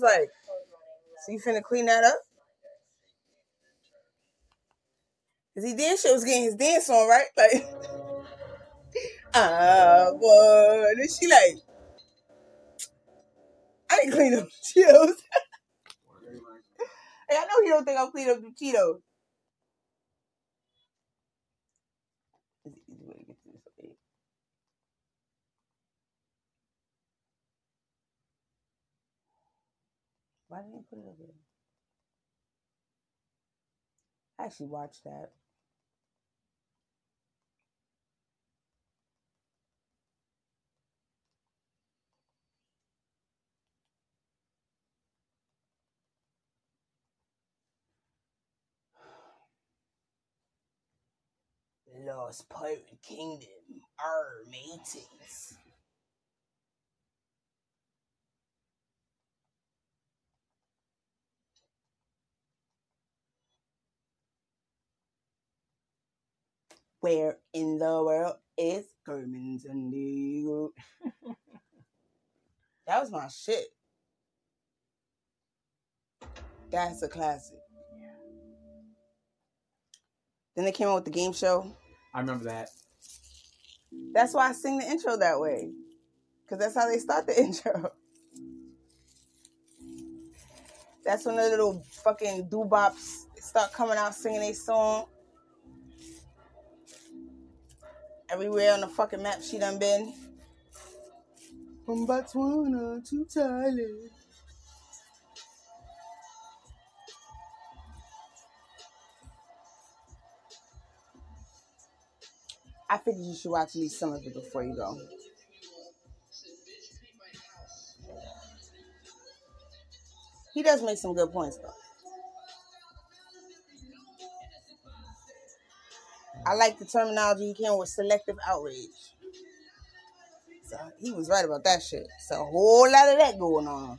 was like, so you finna clean that up? Cause he then she was getting his dance on, right? Like, ah, boy. And she like, I didn't clean up Cheetos. hey, I know he don't think I'm cleaning up the Cheetos. Why didn't you put it up there? I actually watched that. Lost Pirate Kingdom, our mateys. Where in the world is Carmen Sandiego? that was my shit. That's a classic. Then they came out with the game show. I remember that. That's why I sing the intro that way. Because that's how they start the intro. That's when the little fucking doo-bops start coming out singing a song. Everywhere on the fucking map she done been. From Botswana to Thailand. I figured you should watch at least some of it before you go. He does make some good points though. I like the terminology he came with selective outrage. So he was right about that shit. It's a whole lot of that going on.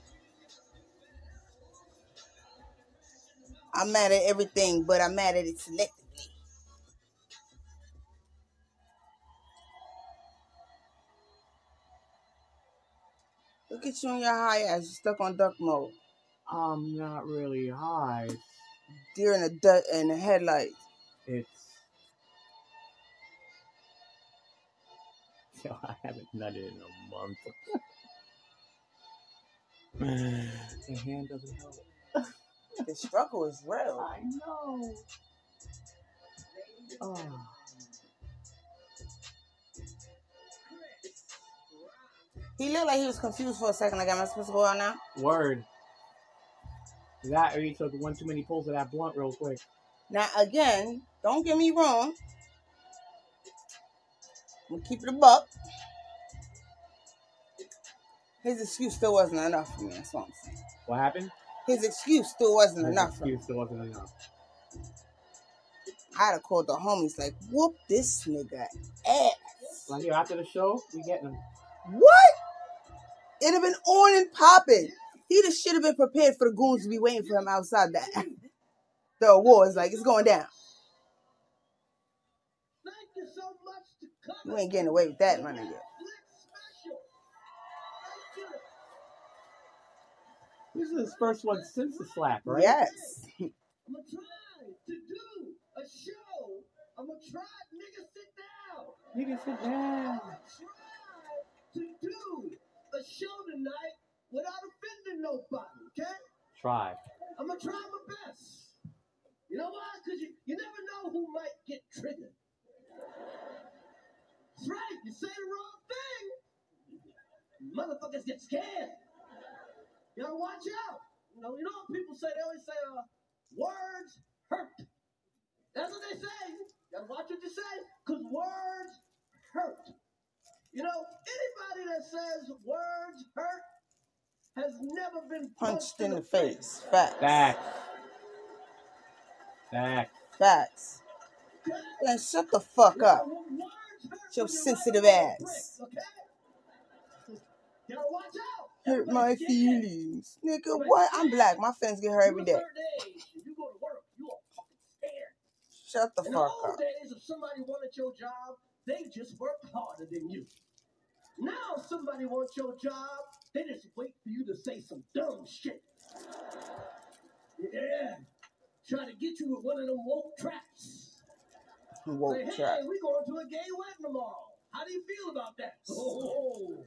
I'm mad at everything, but I'm mad at it selectively. Look at you on your high ass. You're stuck on duck mode. I'm not really high. Deer in the duck in the headlights. It's. Yo, I haven't nutted in a month. the hand doesn't help. The struggle is real. I know. Oh. He looked like he was confused for a second. Like, am I supposed to go out now? Word. That or he took one too many pulls of that blunt real quick. Now, again, don't get me wrong. I'm gonna keep it a buck. His excuse still wasn't enough for me. That's what I'm saying. What happened? His excuse still wasn't His enough for me. excuse still wasn't enough. I'd have called the homies like, whoop this nigga ass. Like here after the show, we getting him. What? It'd have been on and popping. He just should have been prepared for the goons to be waiting for him outside that the awards. Like it's going down. Thank you so much to come. You ain't getting away with that, my nigga. You. This is his first one since the slap, right? Yes. I'm gonna try to do a show. I'm gonna try, nigga, sit down. Nigga, sit down. I'm gonna try to do a show tonight without offending nobody, okay? Try. I'm gonna try my best. You know why? Because you, you never know who might get triggered. That's right. You say the wrong thing, motherfuckers get scared. You gotta watch out. You know, you know what people say? They always say, uh, words hurt. That's what they say. You gotta watch what you say, because words hurt. You know, anybody that says words hurt has never been Punched in the face. Facts. Back. Back. Facts. Man, shut the fuck up. Your sensitive ass. Hurt my feelings. Nigga, what? I'm black. My friends get hurt every day. Shut the fuck up. Days, if somebody wanted your job, they just worked harder than you. Now if somebody wants your job, they just wait for you to say some dumb shit. Yeah. Try to get you with one of them woke traps. Woke Say, hey, trap. we going to a gay wedding tomorrow. How do you feel about that? Oh, oh, oh.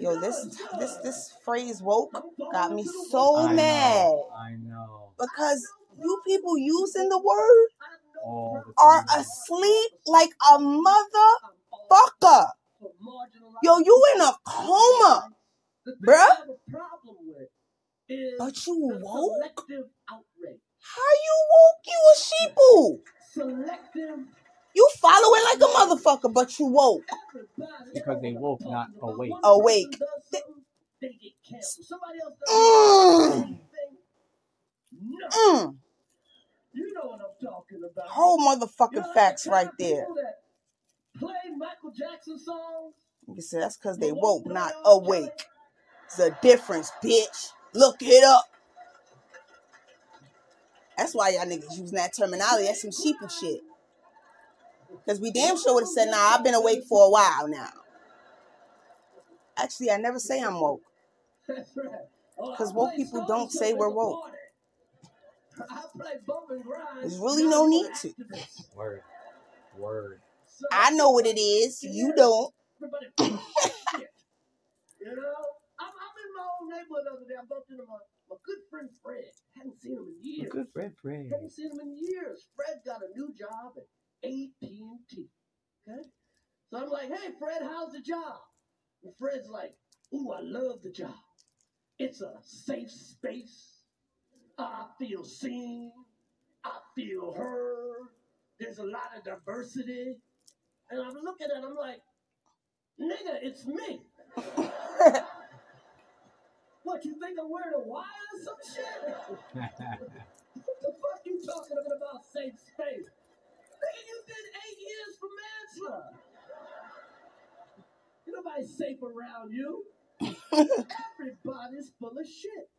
Yo, good, this it's this this phrase woke got me so. I mad know. I know. because you people using the word I the are asleep like a motherfucker. Yo, you in a coma, The thing bruh. I have a problem with is But you the woke? How you woke? You a sheeple. Selective You following like a motherfucker, but you woke. Because they woke, not awake. Awake. person does something, They get canceled. Somebody else does Mm. Mm. You know what I'm talking about. Whole motherfucking facts right there. Play Michael Jackson songs. You see, that's because they woke, not awake. It's a difference, bitch. Look it up. That's why y'all niggas using that terminology. That's some sheeple shit. Because we damn sure would have said, nah, I've been awake for a while now. Actually, I never say I'm woke. That's right. Oh, 'Cause I woke people don't say we're woke. party. I play bump and grind. There's really no need to. Word. Word. I know what it is. You don't. You know? I'm, I'm in my own neighborhood the other day. I bumped into my, my good friend Fred. Hadn't seen him in years. Good Fred Fred. Hadn't seen him in years. Fred got a new job at AT&T. Okay? So I'm like, hey, Fred, how's the job? And Fred's like, ooh, I love the job. It's a safe space. I feel seen. I feel heard. There's a lot of diversity. And I'm looking at him like, nigga, it's me. What, you think I'm wearing a wire or some shit? What the fuck you talking about safe space? Nigga, you did eight years for manslaughter. Nobody safe around you. Everybody's full of shit.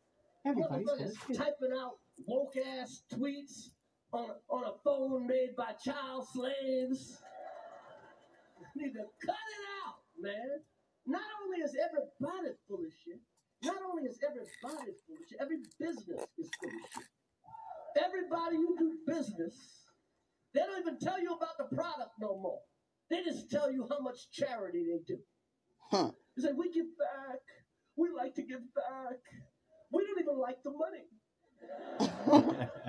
Everybody's full of shit. typing out woke ass tweets on a, on a phone made by child slaves. Need to cut it out, man. Not only is everybody full of shit, not only is everybody full of shit, every business is full of shit. Everybody you do business, they don't even tell you about the product no more. They just tell you how much charity they do. Huh. They say, we give back. We like to give back. We don't even like the money.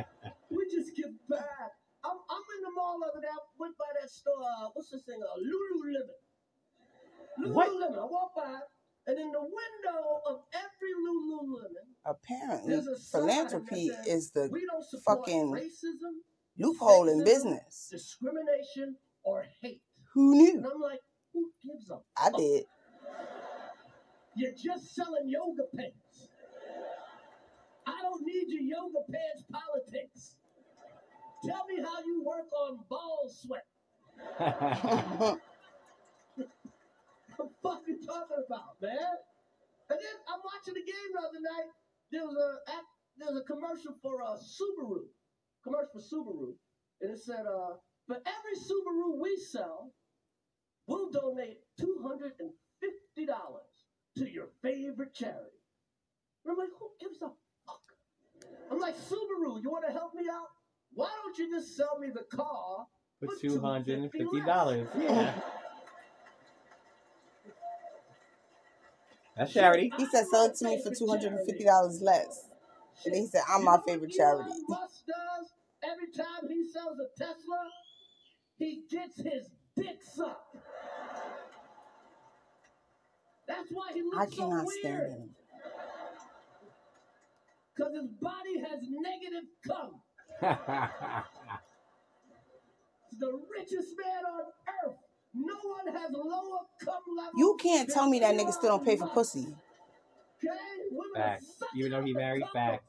We just give back. I'm, I'm in the mall the other day. I went by that store. Uh, what's this thing? Uh, Lululemon. What? Lululemon. I walked by, and in the window of every Lululemon, Apparently, a philanthropy says, is the we don't support fucking racism, loophole in business. discrimination, or hate. Who And knew? I'm like, who gives a I did. You're just selling yoga pants. I don't need your yoga pants politics. Tell me how you work on ball sweat. What the fuck you talking about, man? And then I'm watching the game the other night. There was a there was a commercial for a Subaru, commercial for Subaru, and it said, uh, for every Subaru we sell, we'll donate two hundred and fifty dollars to your favorite charity. And I'm like, who gives a fuck? I'm like, Subaru, you want to help me out? Why don't you just sell me the car For for two hundred and fifty $250. Yeah. That's charity. He said, sell it to me for $250 less. And then he said, I'm my favorite charity. You know what Musk does every time he sells a Tesla? He gets his dick sucked. That's why he looks I so cannot stand weird. him. Because his body has negative cum. He's the richest man on earth. No one has lower cum levels. You can't tell me that nigga still don't pay for pussy. Okay? Women are Facts. Even though he married, cum facts.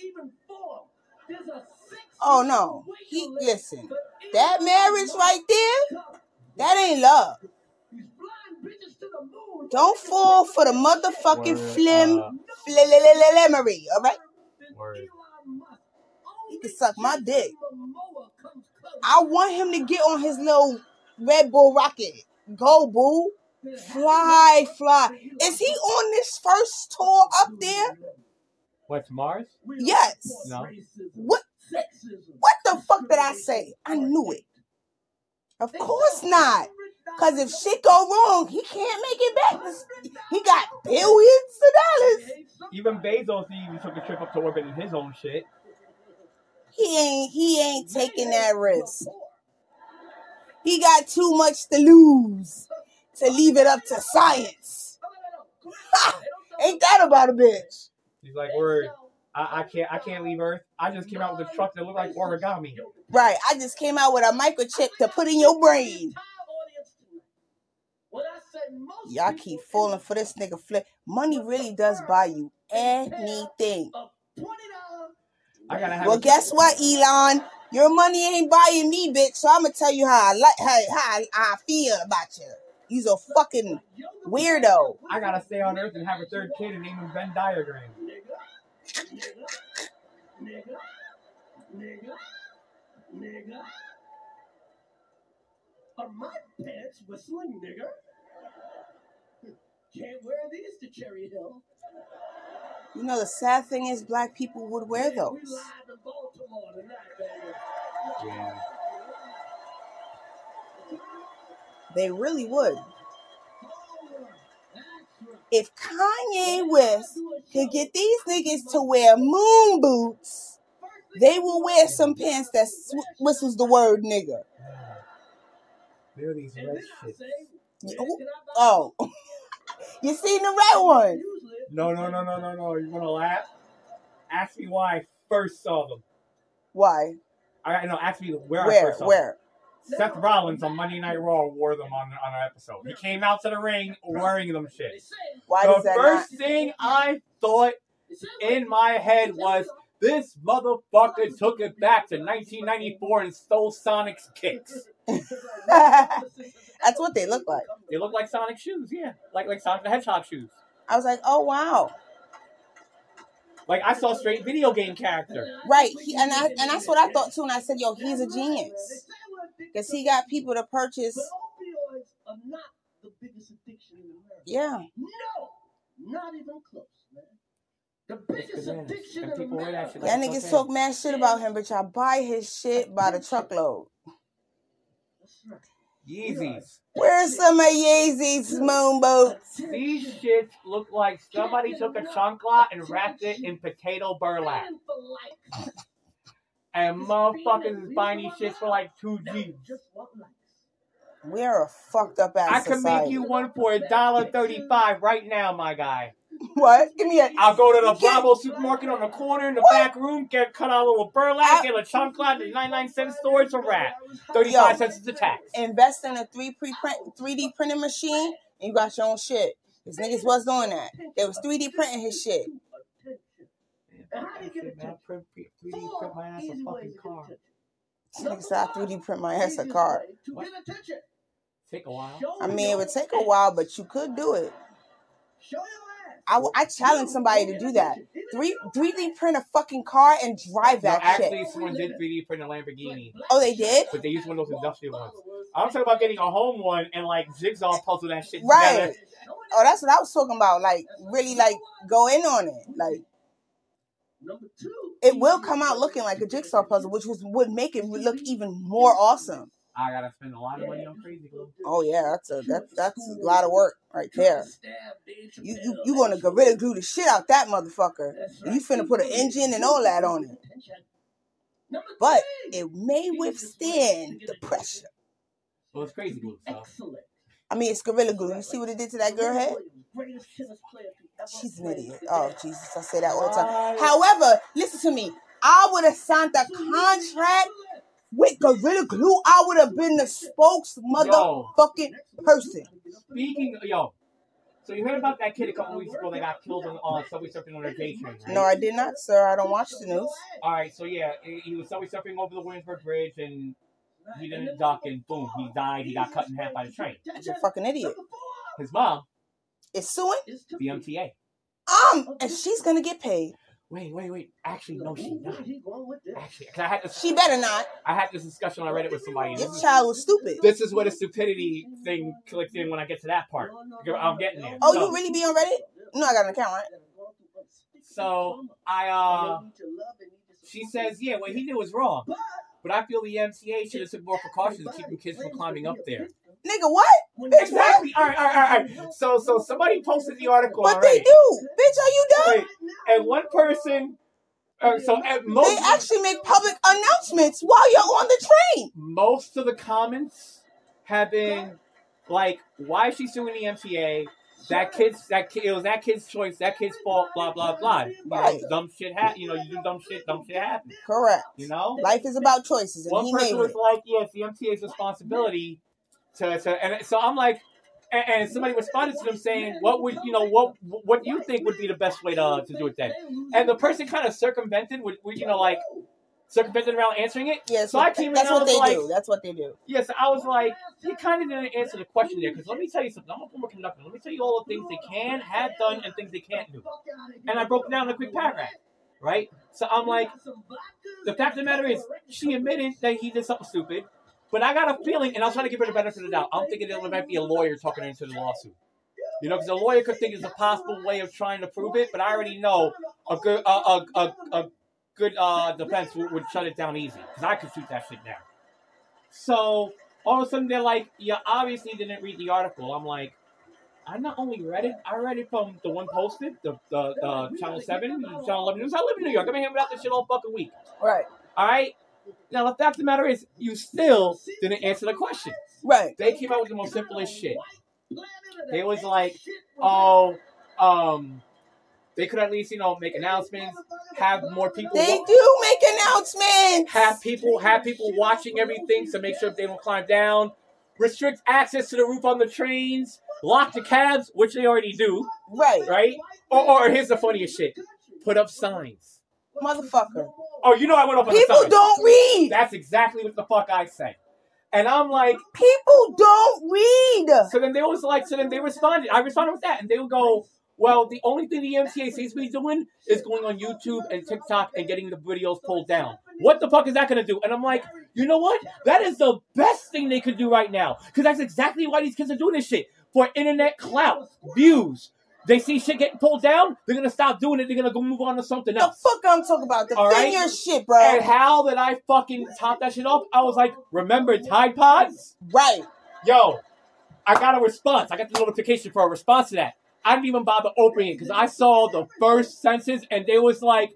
even formed. There's a six Oh no. He listen. That marriage right there, that ain't love. He's flying bitches to the moon. Don't fall for the motherfucking Word flim up. Uh, flimery, alright? Word. He can suck my dick. I want him to get on his little Red Bull rocket. Go, boo. Fly, fly. Is he on this first tour up there? What's Mars? Yes. No. What? Sexism. What the fuck did I say? I knew it. Of course not. Cause if shit go wrong, he can't make it back. He got billions of dollars. Even Bezos even took a trip up to orbit in his own shit. He ain't he ain't taking that risk. He got too much to lose to leave it up to science. Ain't that about a bitch? He's like, word, I, I can't I can't leave Earth. I just came out with a truck that looked like origami. Right. I just came out with a microchip to put in your brain. Y'all keep falling for this nigga flip. Money really does buy you anything. I gotta have Well, guess what, Elon? Your money ain't buying me, bitch. So I'm gonna tell you how I like how, how I, I feel about you. You's a fucking weirdo. I gotta stay on Earth and have a third kid and name him Venn diagram. Nigga, nigga, nigga, nigga. Are my pants whistling, nigger? Can't wear these to Cherry Hill. You know the sad thing is black people would wear We those. live in Baltimore tonight, baby. Yeah. They really would. Forward. That's right. If Kanye West could get these niggas to wear moon boots, they will wear some pants that sw- whistles the word nigger. There are these red shit. You- "Man, can I buy Oh, oh. you seen the red one? No, no, no, no, no, no. You wanna laugh? Ask me why I first saw them. Why? I no, ask me where I first saw them. Seth Rollins on Monday Night Raw wore them on on an episode. He came out to the ring wearing them shit. Why the first not? thing I thought in my head was this motherfucker took it back to 1994 and stole Sonic's kicks. That's what they look like. They look like Sonic shoes, yeah, like like Sonic the Hedgehog shoes. I was like, oh wow, Like I saw straight video game character. right? He, and I and that's what I thought too. And I said, yo, he's a genius because he got people to purchase. But opioids are not the biggest addiction in America. Yeah, No, not even close, man. The biggest addiction in people wear America. y'all niggas cocaine. talk mad shit about him, but y'all buy his shit by the truckload. Yeezys. Where's some of Yeezy's moon boots? These shits look like somebody took a chunk lot and wrapped it in potato burlap. And for likes. Motherfuckers is buying these shits for like two G's. Just want likes. We're a fucked up ass I can society. make you one for a dollar thirty-five right now, my guy. what? Give me a. I'll go to the Bravo supermarket on the corner in the back room, get cut out a little burlap, ah. get a chunk chancla, the 99 cent store, it's a wrap. 35 Yo. cents is the tax. invest in a three pre print three D printing machine and you got your own shit. Cause niggas was doing that. They was three D printing his shit. And how do you get attention? print, 3D print my ass a fucking to get car. attention. This nigga said I three D print my ass a car. To What? get attention. Take a while. I mean, it would take a while, but you could do it. Show your ass. I, w- I challenge somebody to do that. Three three D print a fucking car and drive No, that actually, shit. someone did 3D print a Lamborghini, Oh, they did. but they used one of those industrial ones. I'm talking about getting a home one and like jigsaw puzzle that shit Right. together. Oh, that's what I was talking about. Like really, like go in on it. Like Number two. It will come out looking like a jigsaw puzzle, which was would make it look even more awesome. I gotta spend a lot of money on crazy glue. Oh yeah, that's a that's that's a lot of work right there. You you you gonna gorilla glue the shit out that motherfucker. And you finna put an engine and all that on it. But it may withstand the pressure. Well, it's crazy glue, so. Excellent. I mean, it's gorilla glue. You see what it did to that girl head? Greatest tennis player to ever She's an idiot. Oh. Jesus, I say that all the time. However, listen to me. I would have signed a contract with gorilla glue. I would have been the spokes motherfucking person. Speaking, yo, so you heard about that kid a couple weeks ago that got killed on uh, subway surfing on a J train, right? No, I did not, sir. I don't watch the news. All right, so yeah, he he was subway surfing over the Williamsburg Bridge and he didn't duck and boom, he died. He got cut in half by the train. He's a fucking idiot. His mom, Is suing? the MTA. Um, and she's gonna get paid. Wait, wait, wait. Actually, no, she not. Actually, Actually, 'cause I had this, She better not. I had this discussion on Reddit with somebody. and Your This child was stupid. this is where the stupidity thing clicked in when I get to that part. I'm getting there. Oh, So- you really be on Reddit? No, I got an account, right? So I uh she says, yeah, what he did was wrong. But I feel the MTA should have took more precautions to keep kids from climbing up there. Nigga, what? Exactly. All right, all right, all right. So, so somebody posted the article. But they do? Bitch, are you dumb? Wait, and one person. Uh, so at most, They actually make public announcements while you're on the train. most of the comments have been like, "Why is she suing the MTA? That kid's that kid. It was that kid's choice. That kid's fault. Blah blah blah. You know, Right. dumb shit happen. You know, you do dumb shit. Dumb shit happen. Correct. You know. Life is about choices, and One he made person was it. like, "Yeah, it's the MTA's responsibility to to," and so I'm like. And, and somebody responded to them saying, "What would you know? What what you think would be the best way to, to do it then?" And the person kind of circumvented, with, with you know, like circumvented around answering it. Yeah, So I came in that's what they like- do. That's what they do. Yes, I was like, you kind of didn't answer the question there because let me tell you something. I'm a former conductor. Let me tell you all the things they can, have done, and things they can't do. And I broke down in a quick paragraph, right? So I'm like, the fact of the matter is, she admitted that he did something stupid, but I got a feeling, and I was trying to give her the benefit of the doubt. I'm thinking there might be a lawyer talking into the lawsuit. You know, because a lawyer could think it's a possible way of trying to prove it, but I already know a good a a, a, a good uh, defense would, would shut it down easy because I could shoot that shit down. So all of a sudden they're like, "You obviously didn't read the article." I'm like, I not only read it, I read it from the one posted, the the, the Channel Seven, Channel Eleven News. I live in New York. I've been hearing about this shit all fucking week. Right. All right. Now the fact of the matter is, you still didn't answer the question. Right. They came out with the most simplest shit. They was like, oh, um, they could at least you know make announcements, have more people. They wa- do make announcements. have people have people watching everything to make sure they don't climb down. Restrict access to the roof on the trains. Lock the cabs, which they already do, Right. right? Or, or here's the funniest shit: put up signs. Motherfucker. Oh, you know I went up on the People don't read. That's exactly what the fuck I say. And I'm like, People don't read. so then they was like, so then they responded. I responded with that, and they would go, well, the only thing the MTA seems to be doing is going on YouTube and TikTok and getting the videos pulled down. What the fuck is that gonna do? And I'm like, you know what? That is the best thing they could do right now, because that's exactly why these kids are doing this shit for internet clout, views. They see shit getting pulled down, they're gonna stop doing it. They're gonna go move on to something else. The fuck I'm talking about. All Defend right. your shit, bro. And how did I fucking top that shit off? I was like, remember Tide Pods? Right. Yo, I got a response. I got the notification for a response to that. I didn't even bother opening it because I saw the first sentence and they was like,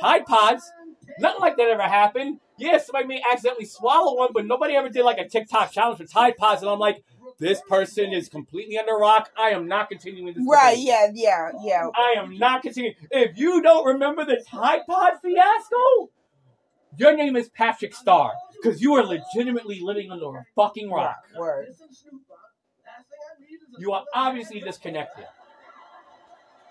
Tide Pods? Nothing like that ever happened. Yeah, somebody may accidentally swallow one, but nobody ever did like a TikTok challenge for Tide Pods. And I'm like, this person is completely under rock. I am not continuing this. Right. debate. Yeah. Yeah. Yeah. I am not continuing. If you don't remember the Tide Pod fiasco, your name is Patrick Star because you are legitimately living under a fucking rock. Word. You are obviously disconnected.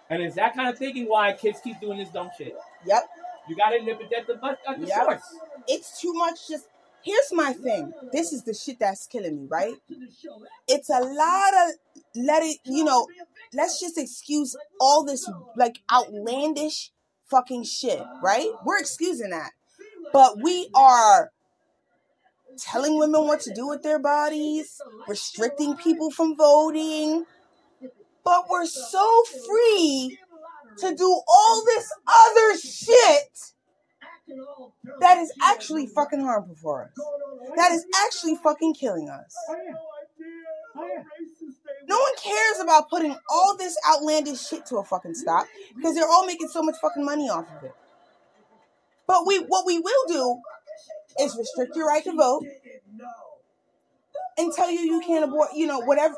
And it's that kind of thinking why kids keep doing this dumb shit. Yep. You gotta nip it at the, butt- at the Yep. source. It's too much. Just here's my thing. This is the shit that's killing me. Right. It's a lot of let it. You know. Let's just excuse all this like outlandish fucking shit. Right. We're excusing that. But we are telling women what to do with their bodies, restricting people from voting. But we're so free to do all this other shit that is actually fucking harmful for us. That is actually fucking killing us. No one cares about putting all this outlandish shit to a fucking stop because they're all making so much fucking money off of it. But we, what we will do is restrict your right to vote and tell you you can't abort. You know whatever.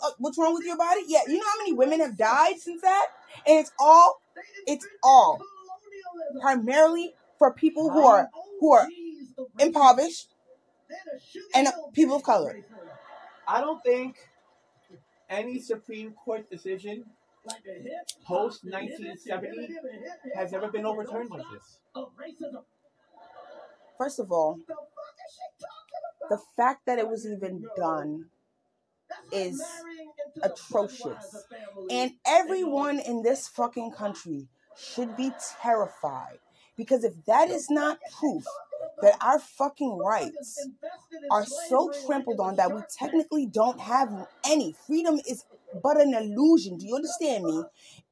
Uh, what's wrong with your body? Yeah, you know how many women have died since that, and it's all, it's all primarily for people who are oh, who are impoverished and people of color. I don't think any Supreme Court decision post 1970 has ever been overturned like this. First of all, the fact that it was even done is atrocious. And everyone in this fucking country should be terrified. Because if that is not proof that our fucking rights are so trampled on that we technically don't have any, freedom is but an illusion. Do you understand me?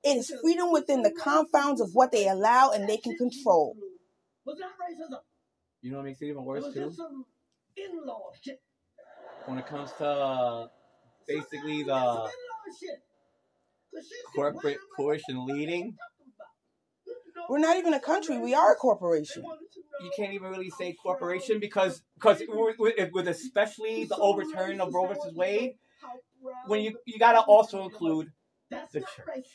It is freedom within the confounds of what they allow and they can control. You know what makes it even worse too? When it comes to uh, basically the corporate and leading, talking about. You know, We're not even a country. We are a corporation. wanted to know you can't even really say corporation because because with, with, with especially the overturn of racists Roe wanted versus Wade, when you you gotta also include the church.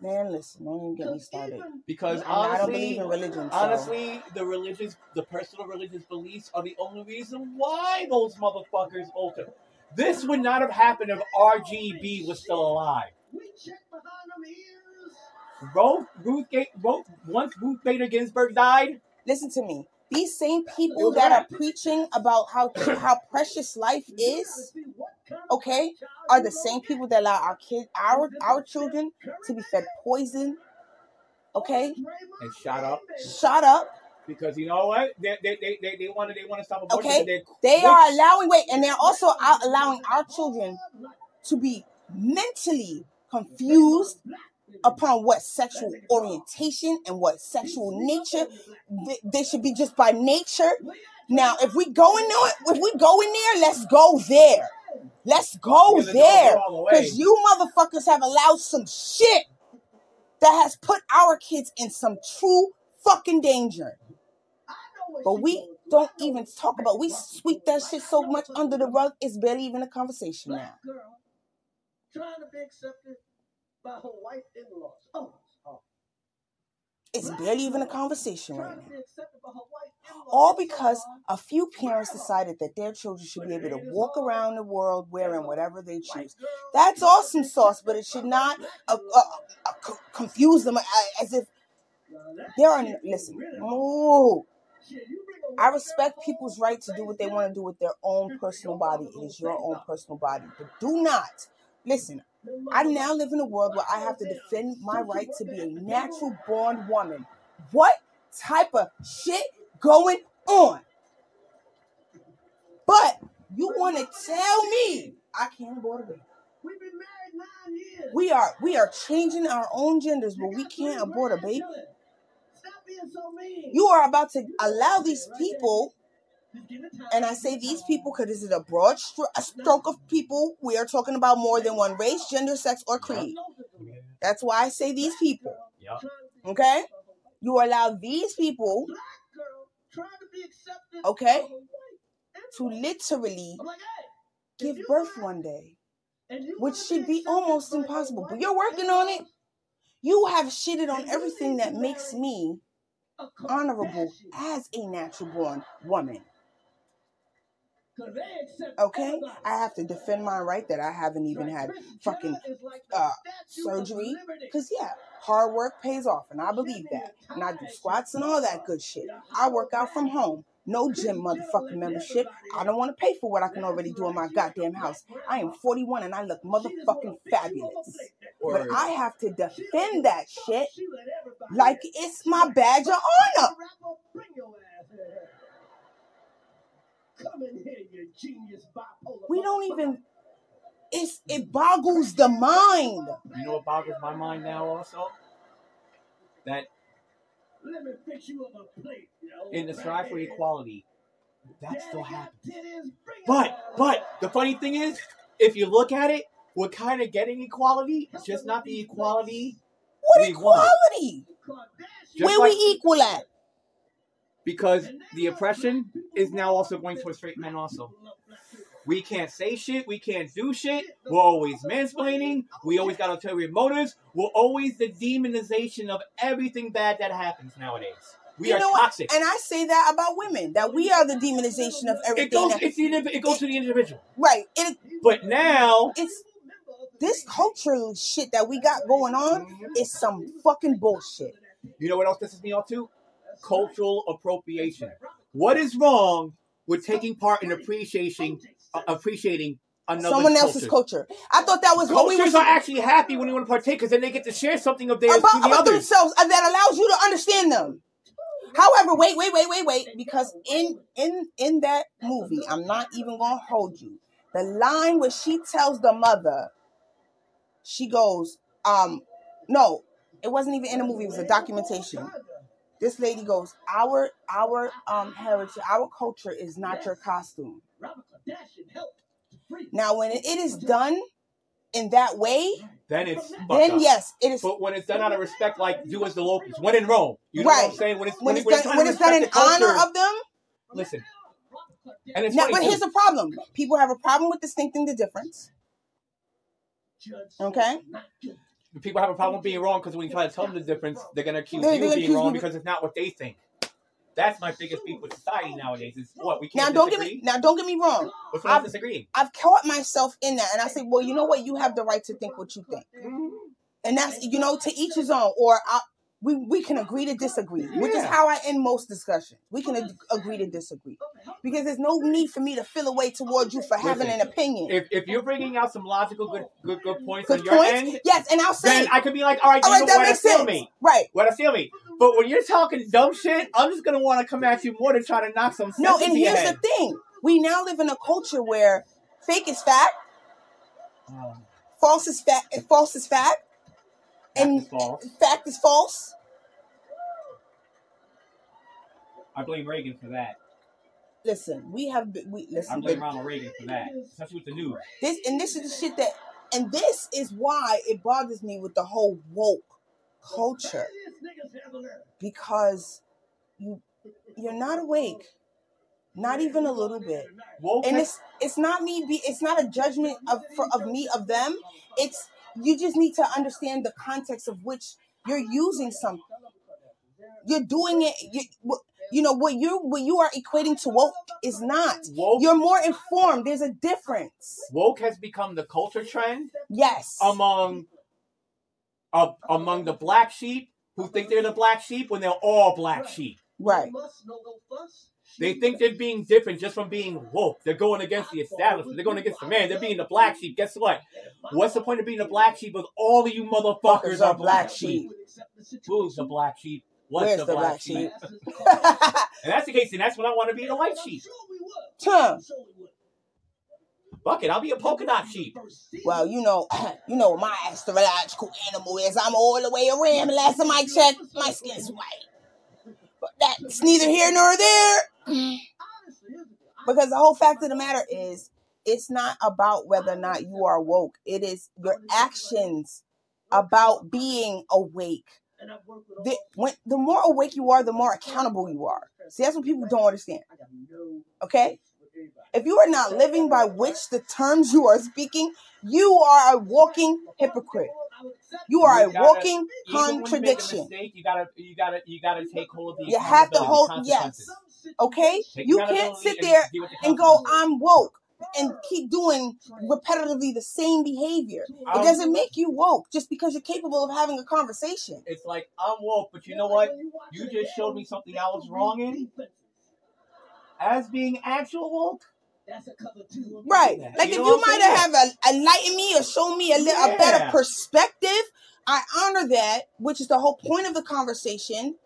Man, listen, don't even get me started. because And I don't believe honestly, in religion, so honestly, the religious, the personal religious beliefs are the only reason why those motherfuckers alter. This would not have happened if RBG was still alive. we check behind them ears. Ruth, Ruth, Ga- Ruth, once Ruth Bader Ginsburg died, listen to me. These same people that are preaching about how how precious life is, okay, are the same people that allow our kid, our our children, to be fed poison. Okay, And shut up. shut up. because you know what? They they they they, they want to they want to stop abortion. Okay. they're are allowing wait, and they're also out allowing our children to be mentally confused upon what sexual orientation and what sexual nature they, should be just by nature. Now, if we go in there, if we go in there, let's go there. Let's go there. go all the way. Because you motherfuckers have allowed some shit that has put our kids in some true fucking danger. But we don't even talk about. We sweep that shit so much under the rug. It's barely even a conversation now. By her white in-laws. Oh, oh. It's barely even a conversation right now. be accepted by her white in-laws. All because a few parents decided that their children should be able to walk around the world wearing whatever they choose. That's awesome sauce, but it should not uh, uh, uh, confuse them uh, as if there are. Listen, no. I respect people's right to do what they want to do with their own personal body. It is your own personal body. But do not, listen, I now live in a world where I have to defend my right to be a natural born woman. What type of shit going on? But you want to tell me I can't abort a baby. We've been married nine years. We are we are changing our own genders, but we can't abort a baby. Stop being so mean. You are about to allow these people And I say these people because this is a broad stro- a stroke of people. We are talking about more than one race, gender, sex, or creed. That's why I say these people. Okay? You allow these people Black girl trying to. Okay. by her white to literally I'm like, hey, give birth one day, which should be almost impossible. But you're working on it. You have shitted on everything that makes me honorable as a natural born woman. 'Cause they accept Okay? I have to defend my right that I haven't even had fucking is like the uh, surgery. Because, yeah, hard work pays off, and I believe that. And I do squats and all that good shit. I work out from home. No gym motherfucking membership. I don't want to pay for what I can already do in my goddamn house. I am 41 and I look motherfucking fabulous. But I have to defend that shit She let everybody like it's my badge of honor. Rapper, bring your ass in here. Come in here, you genius bipolar. We don't even. It's it boggles the mind. You know what boggles my mind now also? That Let me fix you up a plate, you in the strive for equality, that still happens. happens. But but the funny thing is, if you look at it, we're kind of getting equality, just not the equality What We want. equality? Just Where like- we equal at? Because the oppression is now also going towards straight men also. We can't say shit. We can't do shit. We're always mansplaining. We always got ulterior motives. We're always the demonization of everything bad that happens nowadays. We You are know what? toxic. And I say that about women that we are the demonization of It everything. goes. that, It's the, it goes to the individual. right. It, But now, it's this cultural shit that we got going on is some fucking bullshit. you know what else pisses me off too? Cultural appropriation. What is wrong with taking part in appreciating uh, appreciating another Someone else's culture. I thought that was what we were Cultures are actually happy when they want to partake because then they get to share something of theirs about, to the about others. themselves and that allows you to understand them. However, wait, wait, wait, wait, wait, because in in in that movie, I'm not even gonna hold you. The line where she tells the mother, she goes, um, no, it wasn't even in the movie, it was a documentation. This lady goes, our our um heritage, our culture is not your costume. Robert Kardashian helped to free. Now, when it is done in that way, Then it's then up. yes, it is. But when it's done out of respect, like do as the locals. When in Rome, you know what I'm saying? When it's When it's done, when it's done in culture- honor of them. Listen, and it's Now, but here's the problem: people have a problem with distincting the difference. Okay. People have a problem with being wrong because when you try to tell them the difference, they're gonna accuse They're you of being wrong me- because it's not what they think. That's my biggest beef with society nowadays. Is what we can't now. don't get me. Now, don't get me wrong. What's wrong I've- with disagreeing? I've caught myself in that, and I say, well, you know what? You have the right to think what you think, mm-hmm. and that's you know to each his own. Or I, we we can agree to disagree, which is how I end most discussions. We can ag- agree to disagree because there's no need for me to feel away towards you for having Listen, an opinion. If, if you're bringing out some logical good good good points Good on your points, end, yes, and I'll say, then I could be like, all right, all you right, know that what? I makes feel sense, me. right? What I feel me. But when you're talking dumb shit, I'm just gonna want to come at you more to try to knock some sense into you. No, and here's head. the thing: we now live in a culture where fake is fact, Um, false is fact, false is fact, that and is false. fact is false. I blame Reagan for that. Listen, we have been, we listen. I blame Ronald Reagan for that, especially with the news. This and this is the shit that, and this is why it bothers me with the whole woke culture because you you're not awake, not even a little bit. Woke And it's it's not me be it's not a judgment of for, of me of them. It's you just need to understand the context of which you're using something. You're doing it. You, you know what you what you are equating to woke is not. woke, You're more informed. There's a difference. woke has become the culture trend Yes. among uh, among the black sheep who think they're the black sheep when they're all black sheep. right. They think they're being different just from being woke. They're going against the establishment. They're going against the man. They're being the black sheep. Guess what? What's the point of being the black sheep if all of you motherfuckers are black sheep? Who's the black sheep? What's Where's the, the black, black sheep? sheep? And that's the case, and that's when I want to be the white sheep. Huh. Fuck it, I'll be a polka dot sheep. Well, you know, you know what my astrological animal is. I'm all the way around. The last time I checked, my skin's white. But that's neither here nor there. Mm. Because the whole fact of the matter is, it's not about whether or not you are woke. It is your actions about being awake. The, when, the more awake you are, the more accountable you are. See, that's what people don't understand. Okay? If you are not living by which the terms you are speaking, you are a walking hypocrite. You are a gotta- walking when you contradiction. mistake, you gotta, you gotta, you gotta take hold of the You have to hold- Yes. Okay? Take You can't sit there the and go. I'm woke, and keep doing repetitively the same behavior. It Um, doesn't make you woke just because you're capable of having a conversation. It's like I'm woke, but you know what? You just showed me something I was wrong in. As being actual woke, That's a cover too. Right. Yeah. Like You if you might have have a, enlightened me or shown me a, li- a better perspective, I honor that, which is the whole point of the conversation.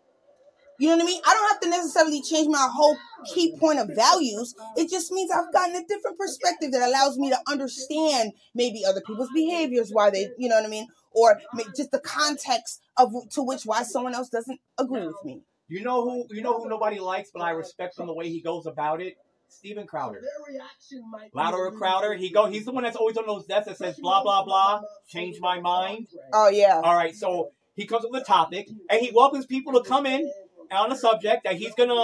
You know what I mean? I don't have to necessarily change my whole key point of values. It just means I've gotten a different perspective that allows me to understand maybe other people's behaviors, why they, you know what I mean, or just the context of to which why someone else doesn't agree with me. you know who, you know who nobody likes, but I respect from the way he goes about it. Steven Crowder. Their reaction might be Louder a or little Crowder. He go. He's the one that's always on those desks that says blah blah blah. Change my mind. Oh yeah, All right, so he comes up with a topic and he welcomes people to come in on a subject that he's gonna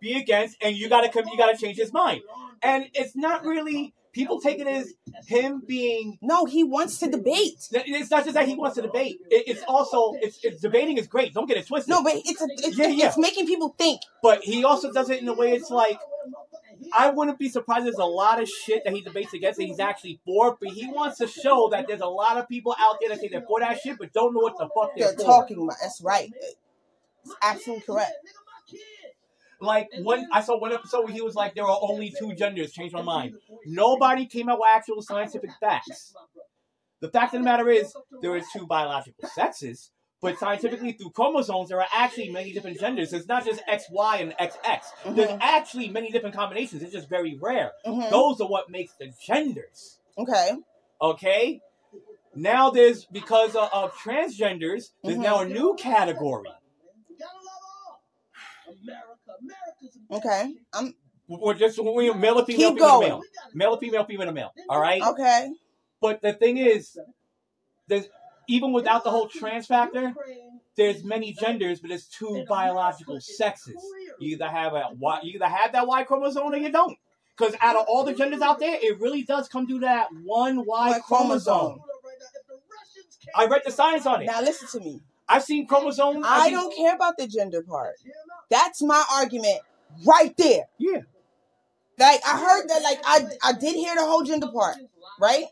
be against, and you gotta come, you gotta change his mind. And it's not really people take it as him being. no, he wants to debate. It's not just that he wants to debate. It's also it's, it's debating is great. Don't get it twisted. No, but it's a, it's, Yeah, yeah. it's making people think. but he also does it in a way. It's like I wouldn't be surprised. There's a lot of shit that he debates against that he's actually for, but he wants to show that there's a lot of people out there that say they're for that shit, but don't know what the fuck they're, they're talking about. That's right. It's absolutely correct. Like one, I saw one episode where he was like, "There are only two genders." Changed my mind. Nobody came out with actual scientific facts. The fact of the matter is, there are two biological sexes, but scientifically through chromosomes, there are actually many different genders. It's not just X, Y, and XX. There's Mhm. actually many different combinations. It's just very rare. Mhm. Those are what makes the genders. Okay. Okay. Now there's because of, of transgenders, there's now a new category. America, America's Okay. I'm We're just we male or female, Keep female, going. male, male or female, female, to male. All right. okay. But the thing is, there's even without the whole trans factor, there's many genders, but there's two biological sexes. You either have a Y, you either have that Y chromosome or you don't. Because out of all the genders out there, it really does come to that one Y Y chromosome. I read the science on it. Now listen to me. I've seen chromosomes. I've I seen- don't care about the gender part. That's my argument right there. Yeah. Like I heard that like I I did hear the whole gender part, right?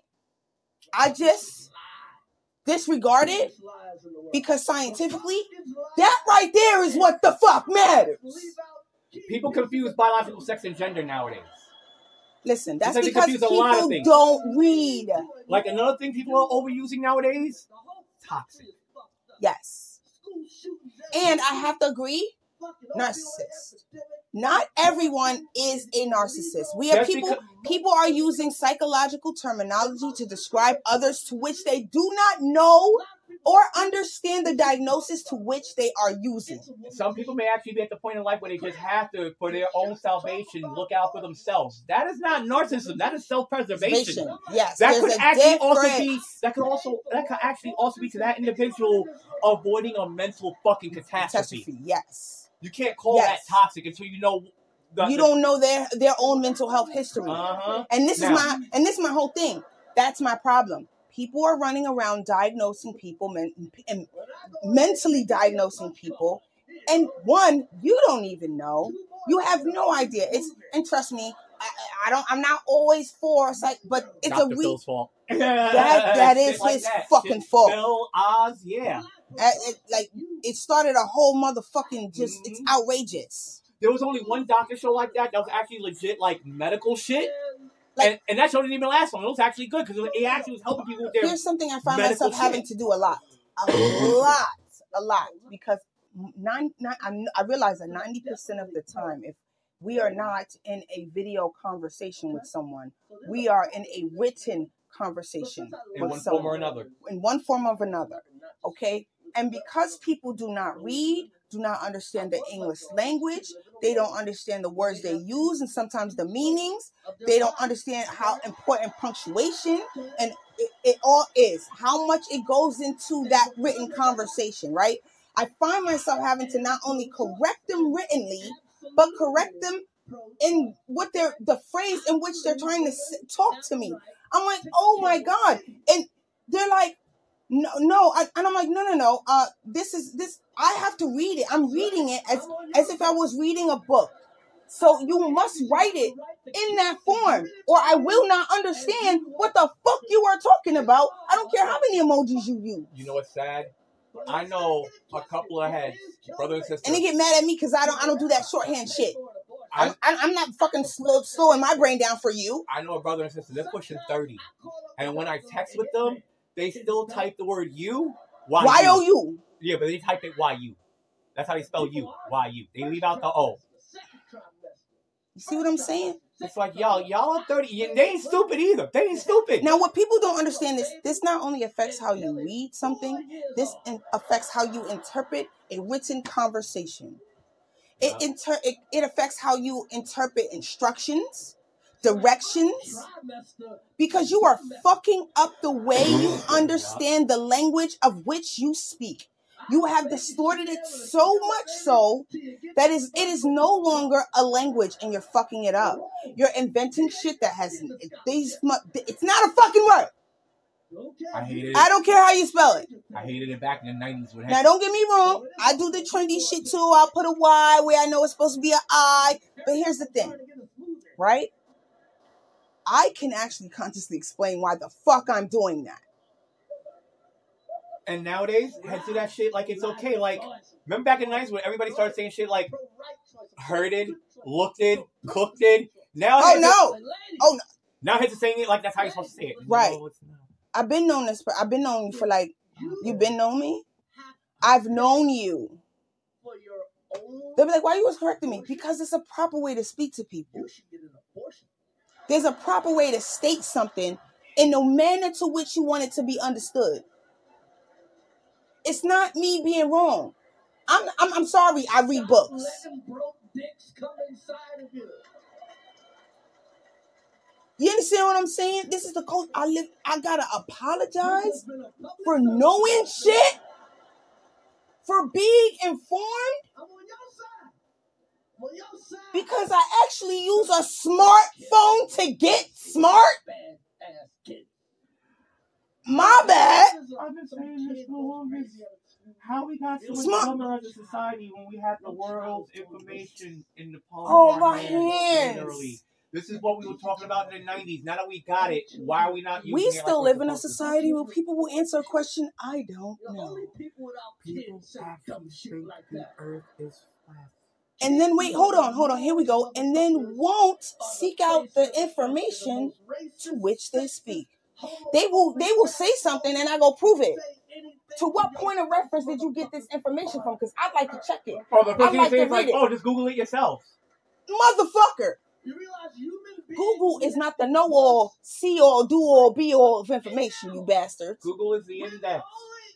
I just disregard it because scientifically that right there is what the fuck matters. People confuse biological sex and gender nowadays. Listen, that's Because because confuse a lot of people things. don't read. Like another thing people are overusing nowadays, toxic. Yes. And I have to agree, narcissist. Not everyone is a narcissist. We are Just people because- people are using psychological terminology to describe others to which they do not know or understand the diagnosis to which they are using. Some people may actually be at the point in life where they just have to, for their own salvation, look out for themselves. That is not narcissism. That is self-preservation. Yes, That could a actually also be. That could also. That could actually also be to that individual avoiding a mental fucking catastrophe. catastrophe. Yes. You can't call Yes. that toxic until you know. The, You don't know their their own mental health history. Uh huh. And this Now- is my and this is my whole thing. That's my problem. People are running around diagnosing people men, and mentally diagnosing people. And one, you don't even know. You have no idea. It's and trust me, I, I don't. I'm not always for psych, but it's Dr. a re. Phil's fault. That that Shit is like his that. fucking Shit. fault. Phil Oz, yeah. It, like it started a whole motherfucking just. It's Mhm. outrageous. There was only one doctor show like that that was actually legit, like medical shit. Like- and, and that show didn't even last long. It was actually good because it actually was helping people with their. Here's something I find myself having to do a lot, a lot, a lot, because nine, nine, I'm, I realize that ninety percent of the time, if we are not in a video conversation with someone, we are in a written conversation in with one someone form or another. in one form or another. Okay, and because people do not read, do not understand the English language, they don't understand the words they use and sometimes the meanings. They don't understand how important punctuation and it, it all is, how much it goes into that written conversation, right? I find myself having to not only correct them writtenly, but correct them in what they're the phrase in which they're trying to talk to me. I'm like, oh my god, and they're like, no, no, I, and I'm like, no, no, no. Uh, this is this. I have to read it. I'm reading it as as if I was reading a book. So you must write it in that form, or I will not understand what the fuck you are talking about. I don't care how many emojis you use. You know what's sad? I know a couple of heads, brother and sister. And they get mad at me because I don't I don't do that shorthand shit. I, I'm, I'm I'm not fucking slow, slowing my brain down for you. I know a brother and sister. They're pushing thirty, and when I text with them, they still type the word "you." Why Y O you? Yeah, but they type it "y u." That's how they spell "you." Y u. They leave out the O. You see what I'm saying? It's like y'all, y'all are thirty. y- They ain't stupid either. They ain't stupid. Now, what people don't understand is this not only affects how you read something, this in- affects how you interpret a written conversation. It, inter- it, it affects how you interpret instructions, directions, because you are fucking up the way you understand the language of which you speak. You have distorted it so much so that is it is no longer a language and you're fucking it up. You're inventing shit that has these it's not a fucking word. I hated it. I don't care how you spell it. I hated it back in the nineties when Now don't get me wrong, I do the trendy shit too. I'll put a Y where I know it's supposed to be an I. But here's the thing, right? I can actually consciously explain why the fuck I'm doing that. And nowadays, heads do that shit like it's okay. Like, remember back in the 90s when everybody started saying shit like heard it, looked it, cooked it? Now, Oh no. Oh no. Now heads are saying it like that's how you're supposed to say it. Right. No. I've been known this, but I've been known for like you've been known me. I've known you. They'll be like, why are you was correcting me? Because it's a proper way to speak to people. There's a proper way to state something in the manner to which you want it to be understood. It's not me being wrong. I'm, I'm I'm sorry. I read books. Letting broke dicks come you. You understand what I'm saying? This is the culture I live. I gotta apologize You've been a public for knowing shit, for being informed, I'm on your side. I'm on your side. Because I actually use a smartphone to get smart. bad ass kid. My bad. I've been saying this for the longest. How we got so much Smart- dumber as a society when we had the world's information in the palm Oh, of our my hands, hands. literally. This is what we were talking about in the 90s. Now that we got it, why are we not using We it still like live in a society where people will answer a question I don't The know. only people without People kids say dumb shit think like the earth is flat. And then wait, hold on, hold on, here we go. And then won't seek out the information to which they speak. They will they will say something and I go prove it. To what point of reference did you get this information from? Because I'd like to check it. Oh, the I first thing like they to like, it. oh, just Google it yourself. Motherfucker. You realize human beings Google is not the know all, see all, do all, be all of information, you bastards. Google is the index.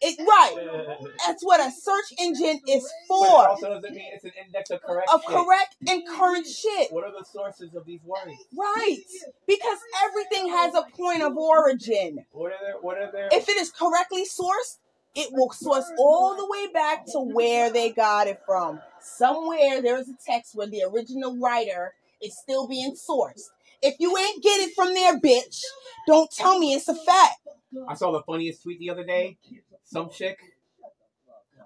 It right. That's what a search engine is for. also doesn't mean it's an index of correct Of shit. correct and current shit. What are the sources of these words? Right. Because everything has a point of origin. What are their what are their If it is correctly sourced, it will source all the way back to where they got it from. Somewhere there's a text where the original writer is still being sourced. If you ain't get it from there, bitch, don't tell me it's a fact. I saw the funniest tweet the other day. Some chick.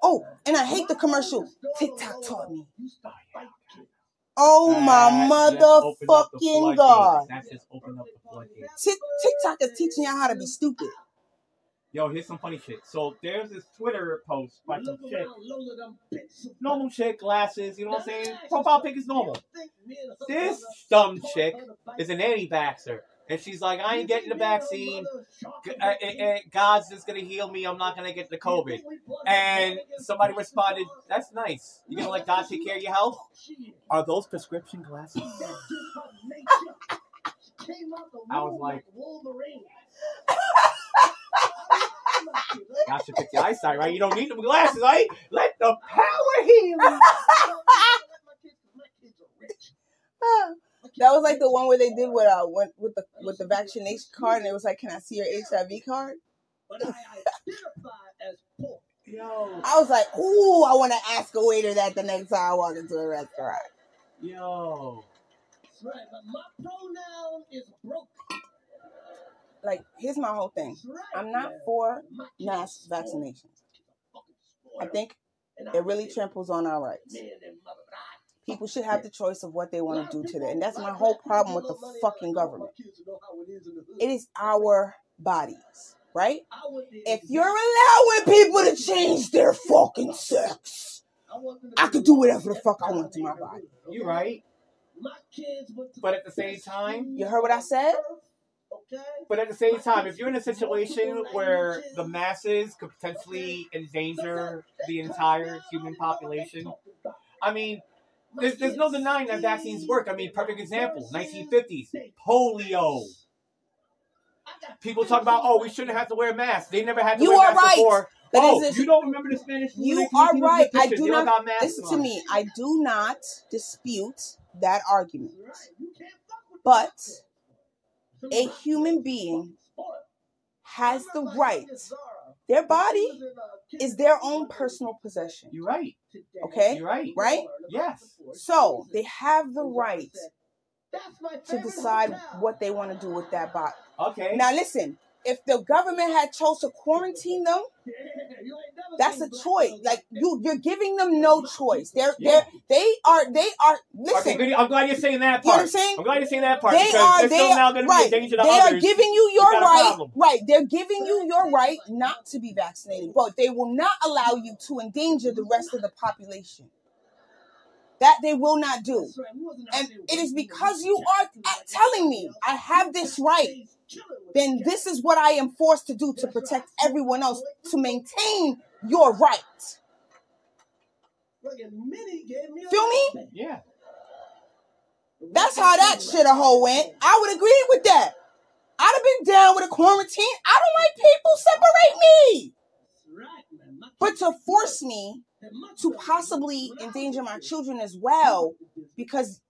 Oh, and I hate the commercial. TikTok taught me. Oh my That just opened up the motherfucking god. That just opened up the floodgates. Tik- TikTok is teaching y'all how to be stupid. Yo, here's some funny shit. So there's this Twitter post by some chick. around, Lola, them bits of- Normal chick, glasses, you know what I'm saying? Profile pic is normal. This dumb chick is an anti-vaxxer. And she's like, I ain't getting the vaccine. Uh, uh, uh, God's just gonna heal me. I'm not gonna get the COVID. And somebody responded, That's nice. You gonna let God take care of your health? Are those prescription glasses? I was like- God should fix your eyesight, right? You don't need them glasses, right? Let the power heal. That was like the one where they did with uh when, with the with the vaccination card and it was like, Can I see your HIV card? But I identify as poor. Yo, I was like, Ooh, I wanna ask a waiter that the next time I walk into a restaurant. yo. That's right. But my pronoun is broke. Like, here's my whole thing. Right. I'm not man. for My mass vaccinations. I think And I it really tramples on our rights. "Man, that mother- I People should have the choice of what they want to do today. And that's my whole problem with the fucking government. It is our bodies, right? If you're allowing people to change their fucking sex, I could do whatever the fuck I want to my body. You're right. My kids went to But at the same time- You heard what I said? But at the same time, if you're in a situation where the masses could potentially endanger the entire human population, I mean, there's, there's no denying that vaccines work. I mean, perfect example 1950s, polio. People talk about, oh, we shouldn't have to wear masks. They never had to You wear masks right. before. That oh, you don't remember the Spanish flu? You are right. I do not. listen to me. I do not dispute that argument. Right. You can't fuck with But a human being has the right. Like Zara. Their body was in, uh, is their own personal possession. You're right. Okay? You're right. Right? Yes. So they have the right to decide what they want to do with that body. Okay. Now listen, if the government had chose to quarantine them, Yeah, you ain't never that's a choice. Like you, you're giving them no choice. They're Yeah. they're they are they are. Listen, good. I'm glad you're saying that you know what part. I'm saying? I'm glad you're saying that part They are now are going to right. They others. are giving you your right. Right, they're giving you your right not to be vaccinated, but they will not allow you to endanger the rest of the population. That they will not do. That's right. We wasn't out And it is because you are jacked at- like telling me I have this right. Then this is what I am forced to do to protect everyone else to maintain your right. Fucking Minnie gave me a Feel me? Yeah. That's how that shit a hole went. I would agree with that. I'd have been down with a quarantine. I don't like people separate me. Right, man. My But to force me to possibly endanger my children as well because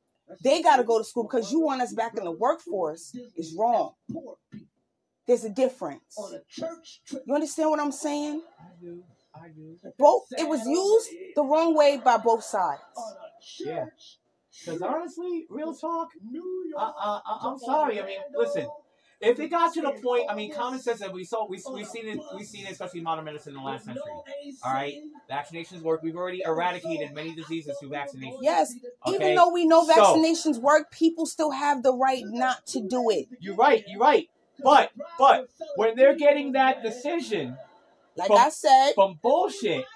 they got to go to school because you want us back in the workforce is wrong. There's a difference. You understand what I'm saying? Both it was used the wrong way by both sides. Yeah. Because honestly, real talk. I, I, I, I'm sorry. I mean, listen. If it got to the point, I mean, common sense that we saw, we we seen it, we seen it, especially in modern medicine in the last century. All right, vaccinations work. We've already eradicated many diseases through vaccination. Yes, Okay? Even though we know So- vaccinations work, people still have the right not to do it. You're right. You're right. But but when they're getting that decision Like From- I said, from bullshit,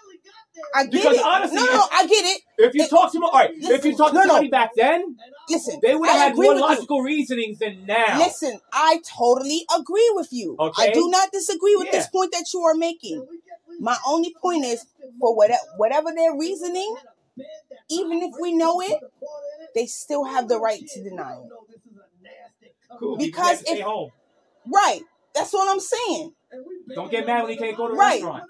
I get Because it. honestly, no, no, no, I get it. if you It- talk to them, all right, if you talk to no, no. back then, Listen, they would have had more with you. logical reasonings than now. Listen, I totally agree with you. Okay. I do not disagree with Yeah. this point that you are making. My only point is, for whatever, whatever their reasoning, even if we know it, they still have the right to deny it. Cool. Because if- home. Right. That's what I'm saying. Don't get mad when you can't go to a Right. restaurant.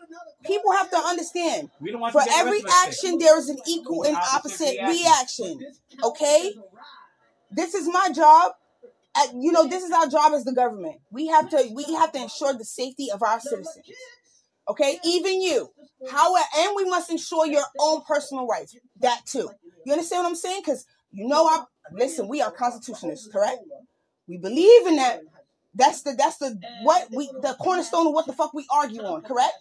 People have to understand. We don't want For to every arrested. action, there is an equal and Opposite opposite reaction. reaction. Okay? This is my job. Uh, you know, this is our job as the government. We have to we have to ensure the safety of our citizens. Okay, even you. However, and we must ensure your own personal rights. That too. You understand what I'm saying? Because you know, I listen. We are constitutionalists, correct? We believe in that. That's the that's the what we the cornerstone of what the fuck we argue on, correct?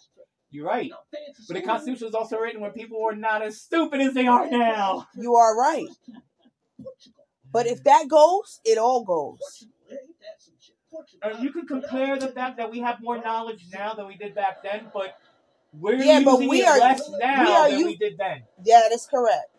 You're right. But the Constitution was also written when people were not as stupid as they are now. You are right. But if that goes, it all goes. And you can compare the fact that we have more knowledge now than we did back then, but we're Yeah, but using we it are- less we now are than u- we did then. Yeah, that is correct.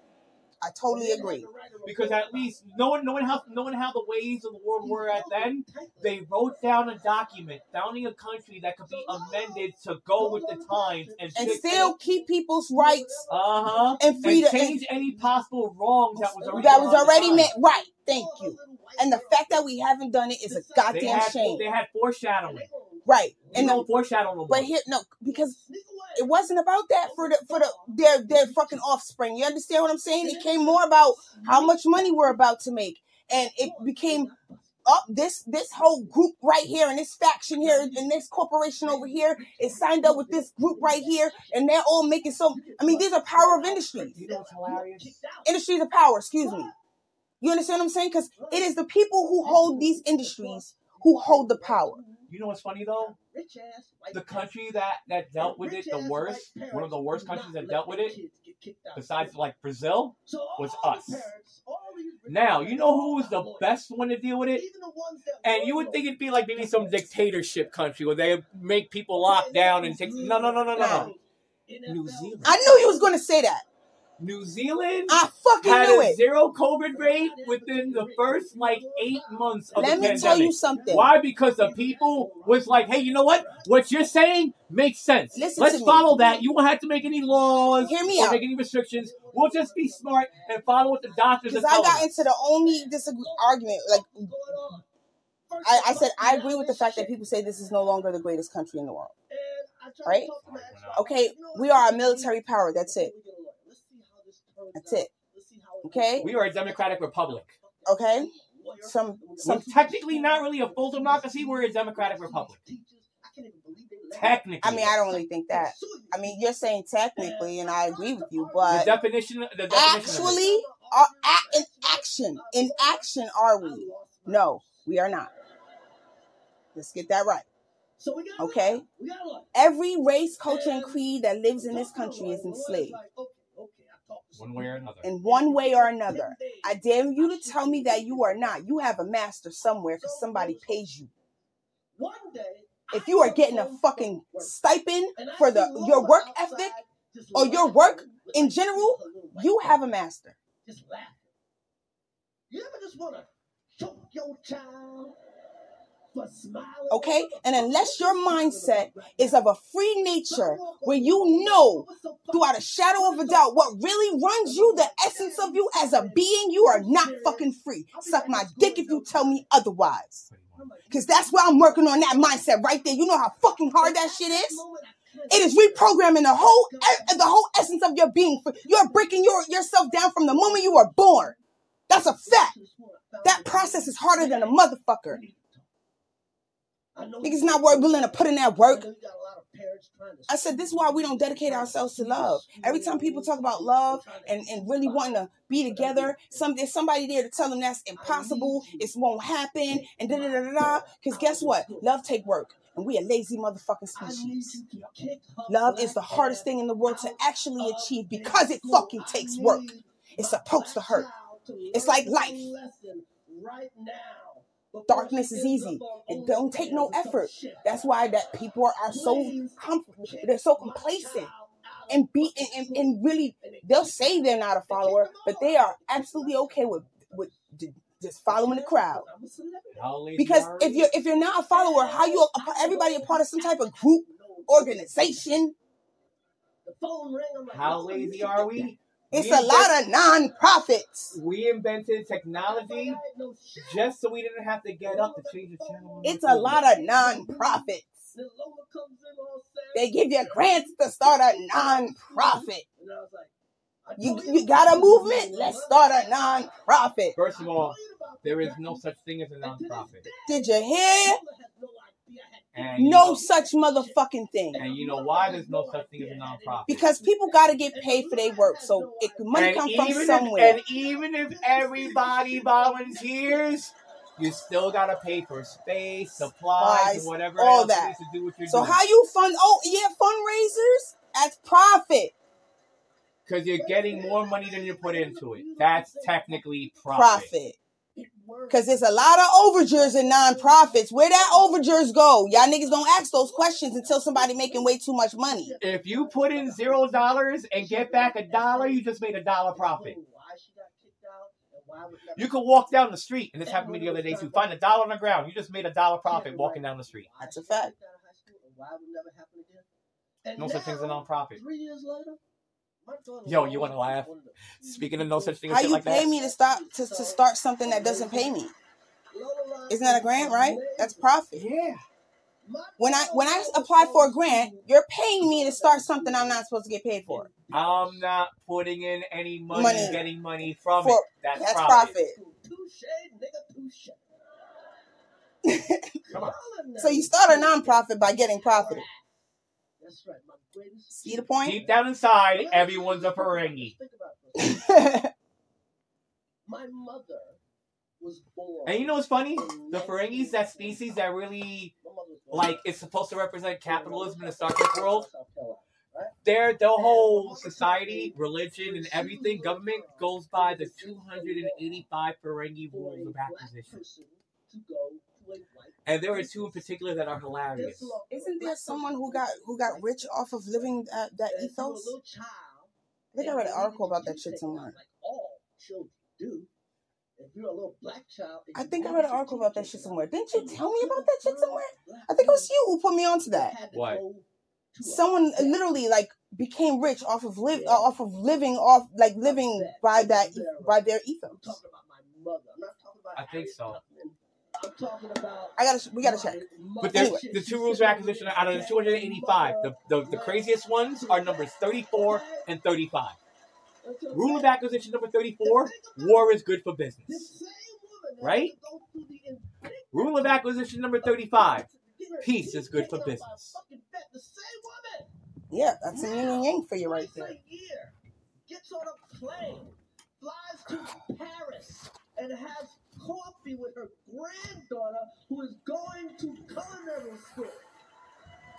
I totally agree. Because at least knowing knowing how knowing how the ways of the world were at then, they wrote down a document founding a country that could be amended to go with the times and, And still keep people's rights uh huh and and freedom change any possible wrongs that was already that was done at the already meant right. Thank you. And the fact that we haven't done it is a They goddamn had shame. they had foreshadowing. Right. You And know the, foreshadowing. but here no, because it wasn't about that for the for the their their fucking offspring. You understand what I'm saying? It came more about how much money we're about to make. And it became up this this whole group right here and this faction here and this corporation over here is signed up with this group right here and they're all making so I mean these are power of industries. you know? Industries of power, excuse me. You understand what I'm saying? Because it is the people who hold these industries who hold the power. You know what's funny though? The country that that dealt with it the worst, one of the worst countries that dealt with it, besides like Brazil, was us. Now you know who was the best one to deal with it? And you would think it'd be like maybe some dictatorship country where they make people lock down and take. No, no, no, no, no, no. New Zealand. I knew you was gonna say that. New Zealand I fucking had knew a it. zero COVID rate within the first like eight months of Let the me pandemic. tell you something. Why? Because the people was like, hey, you know what? What you're saying makes sense. Listen Let's to me. follow that. You won't have to make any laws Hear me or out. make any restrictions. We'll just be smart and follow what the doctors are Because I telling got us. into the only disagree argument. Like I, I said, I agree with the fact that people say this is no longer the greatest country in the world. Right? Okay, we are a military power. That's it. That's it. Okay, We are a democratic republic. okay. Some We're some technically not really a full democracy. We're a democratic republic. Technically. I mean, I don't really think that. I mean, you're saying technically, and I agree with you, but the definition. The definition actually, are in action, in action, are we? No, we are not. Let's get that right. Okay? Every race, culture, and creed that lives in this country is enslaved one way or another. in one way or another. I dare you to tell me that you are not. You have a master somewhere because somebody pays you. One day. If you are getting a fucking stipend for the your work ethic or your work in general, you have a master. just laugh. You ever just want to choke your child? Okay? And unless your mindset is of a free nature where you know throughout a shadow of a doubt what really runs you, the essence of you as a being, you are not fucking free. Suck my dick if you tell me otherwise. Because that's why I'm working on that mindset right there. You know how fucking hard that shit is? It is reprogramming the whole the whole essence of your being. You're breaking your yourself down from the moment you were born. That's a fact. That process is harder than a motherfucker. Niggas not wor- willing to put in that work. I said this is why we don't dedicate ourselves to love. Every time people talk about love and, and really wanting to be together, some there's somebody there to tell them that's impossible, it won't happen, and da da da da da. Because guess what? Love take work, and we a lazy motherfucking species. Love is the hardest thing in the world to actually achieve because it fucking takes work. It's supposed to hurt. It's like life. Darkness is easy. It don't take no effort. That's why that people are, are so comfortable. They're so complacent and be and, and, really they'll say they're not a follower, but they are absolutely okay with with just following the crowd. Because if you're if you're not a follower, how you everybody a part of some type of group organization? How lazy are we? It's We a lot of non-profits. We invented technology just so we didn't have to get up to change the channel. It's a lot of non-profits. They give you grants to start a non-profit. You you got a movement? Let's start a non-profit. First of all, there is no such thing as a nonprofit. Did you hear? And you No know- such motherfucking thing. And you know why there's no such thing as a nonprofit? Because people got to get paid for their work, so it money comes from somewhere. If, and even if everybody volunteers, you still gotta pay for space, supplies, Supplies, whatever all that. to do what you're So doing. how you fund? Oh yeah, fundraisers. That's profit. Because you're getting more money than you put into it. That's technically profit. Profit. Cause there's a lot of overtures in non-profits. Where that overtures go? Y'all niggas don't ask those questions until somebody making way too much money. If you put in zero dollars and get back a dollar, you just made a dollar profit. You could walk down the street, and this happened to me the other day too. Find a dollar on the ground. You just made a dollar profit walking down the street. That's a fact. No such thing as a nonprofit. Three years later, Yo, you wanna laugh? one of the- Speaking of no such thing as How shit you like pay that. me to stop to, to start something that doesn't pay me? Isn't that a grant, right? That's profit. Yeah. When I when I apply for a grant, you're paying me to start something I'm not supposed to get paid for. I'm not putting in any money, Money. getting money from For- it. That's, That's profit. profit. Touche, nigga, touche. Come on. So you start a non-profit by getting profit. That's right. My greatest. See the point? Deep down inside, everyone's a Ferengi. Think about this. My mother was born. And you know what's funny? The Ferengis, that species that really My mother was born like is supposed to represent capitalism in the Star Trek world. South Their the whole society, religion, and everything, government goes by the 285 Ferengi For a rules of black acquisition. person to go to a white And there are two in particular that are hilarious. Isn't there someone who got who got rich off of living that, that If you were a ethos? little I think I read an article about that shit somewhere. Like all children do. If you're a little black child, I think I read an article about that shit somewhere. Didn't you tell me about that shit somewhere? I think it was you who put me onto that. What? Someone literally like became rich off of live uh, off of living off like living by that by their I'm ethos. talking about my mother. I'm not talking about. I think so. Tubman. I'm talking about. I gotta we gotta check. But there's the two rules of acquisition out of the 285. The, the, the craziest ones are numbers 34 and 35. Rule of acquisition number 34 war is good for business. Right? Rule of acquisition number 35 peace is good for business. Yeah, that's a yin and yang for you right there. Gets on a plane, flies to Paris, and has coffee with her granddaughter who is going to culinary school.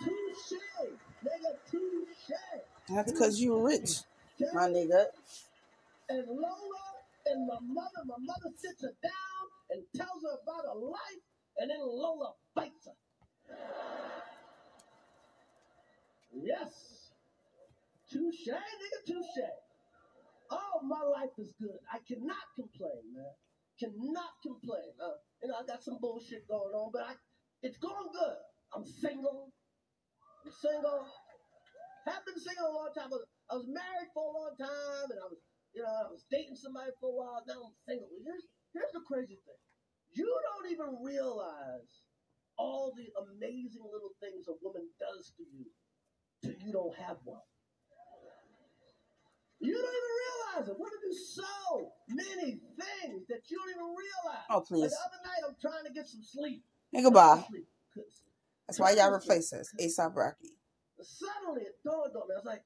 Touche, nigga, touche. That's because you rich, my nigga. And Lola and my mother, my mother sits her down and tells her about her life, and then Lola bites her. Yes. Touche, nigga, touche. Oh, my life is good. I cannot complain, man. Cannot complain. Uh, you know, I got some bullshit going on, but I, it's going good. I'm single. I'm single. Have been single a long time. I was, I was married for a long time, and I was, you know, I was dating somebody for a while. Now I'm single. Here's, here's the crazy thing. You don't even realize all the amazing little things a woman does to you till you don't have one. You don't even realize it. Women do so many things that you don't even realize. Oh, please. The other night, I'm trying to get some sleep. Nigga, bye. Sleep. Couldn't sleep. That's why y'all replace us. ASAP Rocky. Suddenly, it dawned on me. I was like,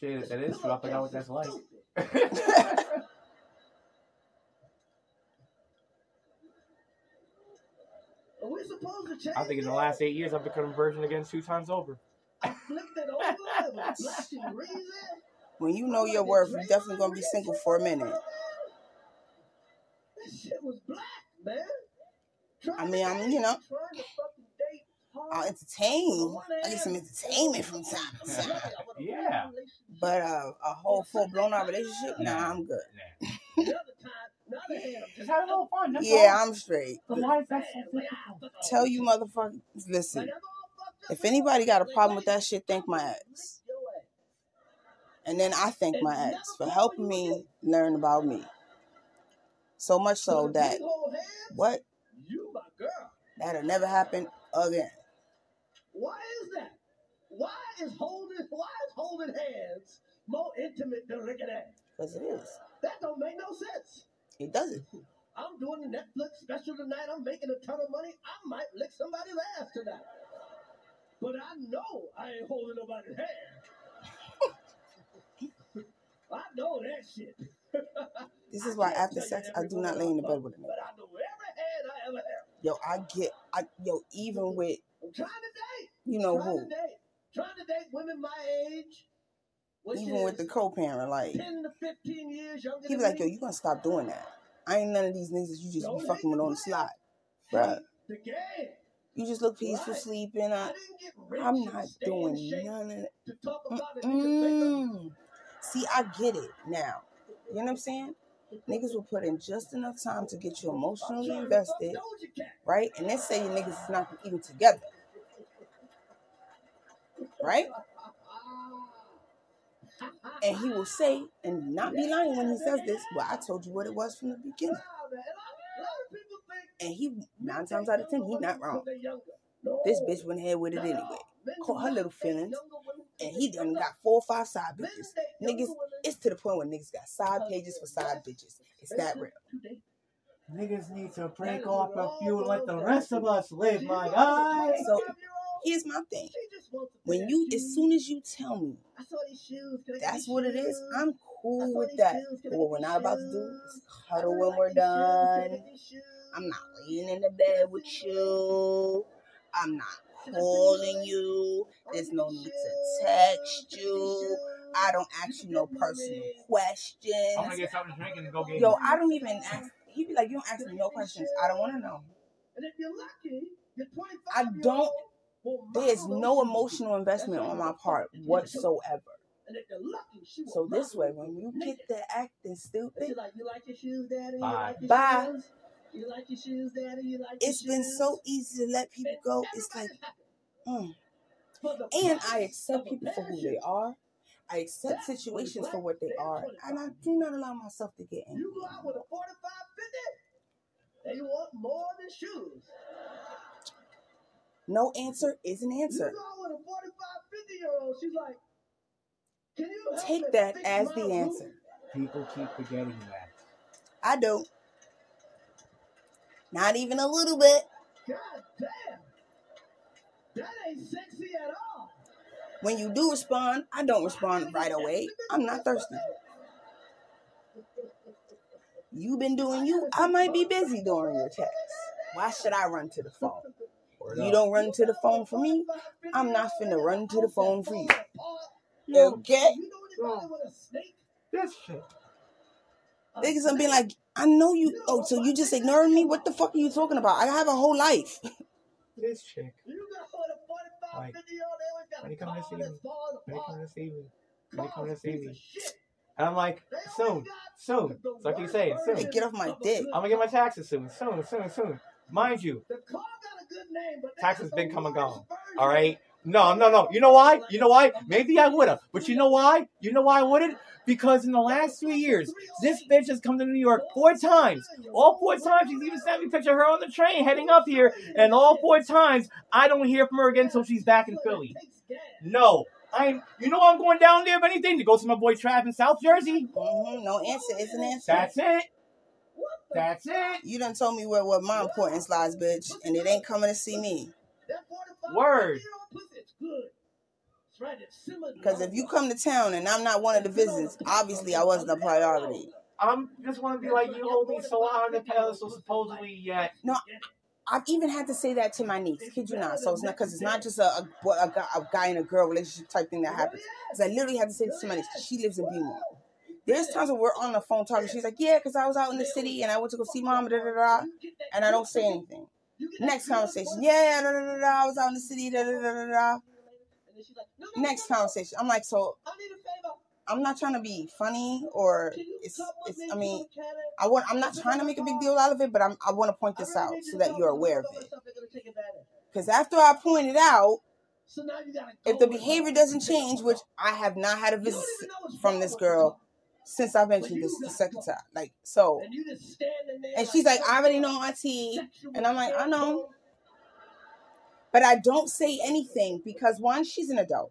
Shit, that is true. I forgot what that's like. Are we supposed to change I think in the last eight years I've become a virgin again two times over. I flipped it over. It was flashing green there. When you know your worth, you're definitely gonna be single for a minute. This shit was black, man. I mean, I'm, you know, trying to fucking date hard. I'll entertain. I get some entertainment from time to time. Yeah. But uh, a whole full blown out relationship, nah, I'm good. Nah. The other time, the other hand, I'm Just have a little fun. That's Yeah, all. I'm straight. But why is that so difficult? Tell you motherfuckers, listen. If anybody got a problem with that shit, thank my ex. And then I thank my ex for helping me learn about me. So much so that what You my girl. that'll never happen again. Why is that? Why is holding why is holding hands more intimate than licking ass? Because it is. That don't make no sense. It doesn't. I'm doing the Netflix special tonight. I'm making a ton of money. I might lick somebody's ass tonight. But I know I ain't holding nobody's hand. I know that shit. This is why after sex I do not lay in the bed with a nigga. But I know every hand I ever had. Yo, I get I yo, even with I'm trying to date. you know trying who. To date. Trying to date women my age. Even with the co parent, like 10 to 15 years younger he be like, me. yo, you gonna stop doing that. I ain't none of these niggas you just No be fucking with on the slide. Bruh. The game. You just look peaceful Right. sleeping. I I, didn't get rich I'm not doing none of that. See, I get it now. You know what I'm saying? Niggas will put in just enough time to get you emotionally invested, right? And then say you niggas is not even together, right? And he will say, and not be lying when he says this, well, I told you what it was from the beginning. And he, nine times out of ten, he not wrong. This bitch went ahead with it anyway. Caught her little feelings. And he done got four or five side bitches. Niggas, it's to the point where niggas got side pages for side bitches. It's that real. Niggas need to break off a few and let the rest of us live, my guy. So, Here's my thing. She just wants to When you, as soon as you tell me I saw these shoes. Can I get that's what it is. I'm cool with that. shoes. Can I But what we're not about to do is cuddle when we're these shoes. Can I done. get these shoes? I'm not laying in the bed with you. I'm not calling you. There's no need to text you. I don't ask you no personal I'm gonna questions. get something to drink and go get Yo, I don't even ask. He be like, you don't ask me no questions. I don't want to know. And if you're lucky, your 25 I don't- There's no emotional investment on my part whatsoever. And if you're lucky, she will So this way, when you get naked. to acting stupid, she like, you like your shoes, daddy? You Bye. Bye. Shoes? You like your shoes, daddy? You like it's your been shoes? so easy to let people go. It's like, mm. And I accept people for who they are. I accept situations for what they are, and I do not allow myself to get angry. You go out with a 45 50 and you want more than shoes. No answer is an You answer. go out with a 45 50 year old, she's like, can you help Take that as the answer. People keep forgetting that. I don't. Not even a little bit. God damn. That ain't sexy at all. When you do respond, I don't respond right away. I'm not thirsty. You've been doing you. I might be busy during your text. Why should I run to the phone? You don't run to the phone for me. I'm not finna run to the phone for you. Okay? You know anybody with a snake? This shit. A Niggas gonna be snake? like, I know you. Oh, so you just ignoring me? What the fuck are you talking about? I have a whole life. This chick. You got with a 45 Like, 50 year old, they always got when you come to see me, When you come apart. to see me. When you come Car's to see me. And I'm like, They always soon, soon. the So I keep saying, version soon. Hey, get off my dick. I'm gonna get my car. taxes soon, soon, soon, soon. Mind you, The car got a good name, but they taxes been the come and gone. all right? No, no, no. You know why? You know why? Maybe I would have. But you know why? You know why I wouldn't? Because in the last three years, this bitch has come to New York four times. All four times, she's even sent me a picture of her on the train heading up here. And all four times, I don't hear from her again until she's back in Philly. No. I'm, you know I'm going down there, if anything, to go see my boy Trav in South Jersey. Mm-hmm. No answer is an answer. That's it. That's it. You done told me where, where my importance lies, bitch, and it ain't coming to see me. Word. Because if you come to town and I'm not one of the visits, obviously I wasn't a priority. I'm just want to be like, you hold me so high on the pedestal, supposedly, yet. No, I've even had to say that to my niece. Kid you not. So it's not because it's not just a, a, a, guy, a guy and a girl relationship type thing that happens. Because I literally had to say this to my niece. She lives in Beaumont. There's times when we're on the phone talking. She's like, "Yeah, because I was out in the city and I went to go see mom." Da da da. da and I don't say anything. Next conversation. Yeah, da da da da. I was out in the city. Da da da da da. Next conversation. I'm like, so I'm not trying to be funny or it's. it's I mean, I want. I'm not trying to make a big deal out of it, but I'm. I want to point this out so that you're aware of it. Because after I point it out, if the behavior doesn't change, which I have not had a visit from this girl since I mentioned this the second time, like so, and she's like, I already know Auntie, and I'm like, I know, but I don't say anything because one, she's an adult.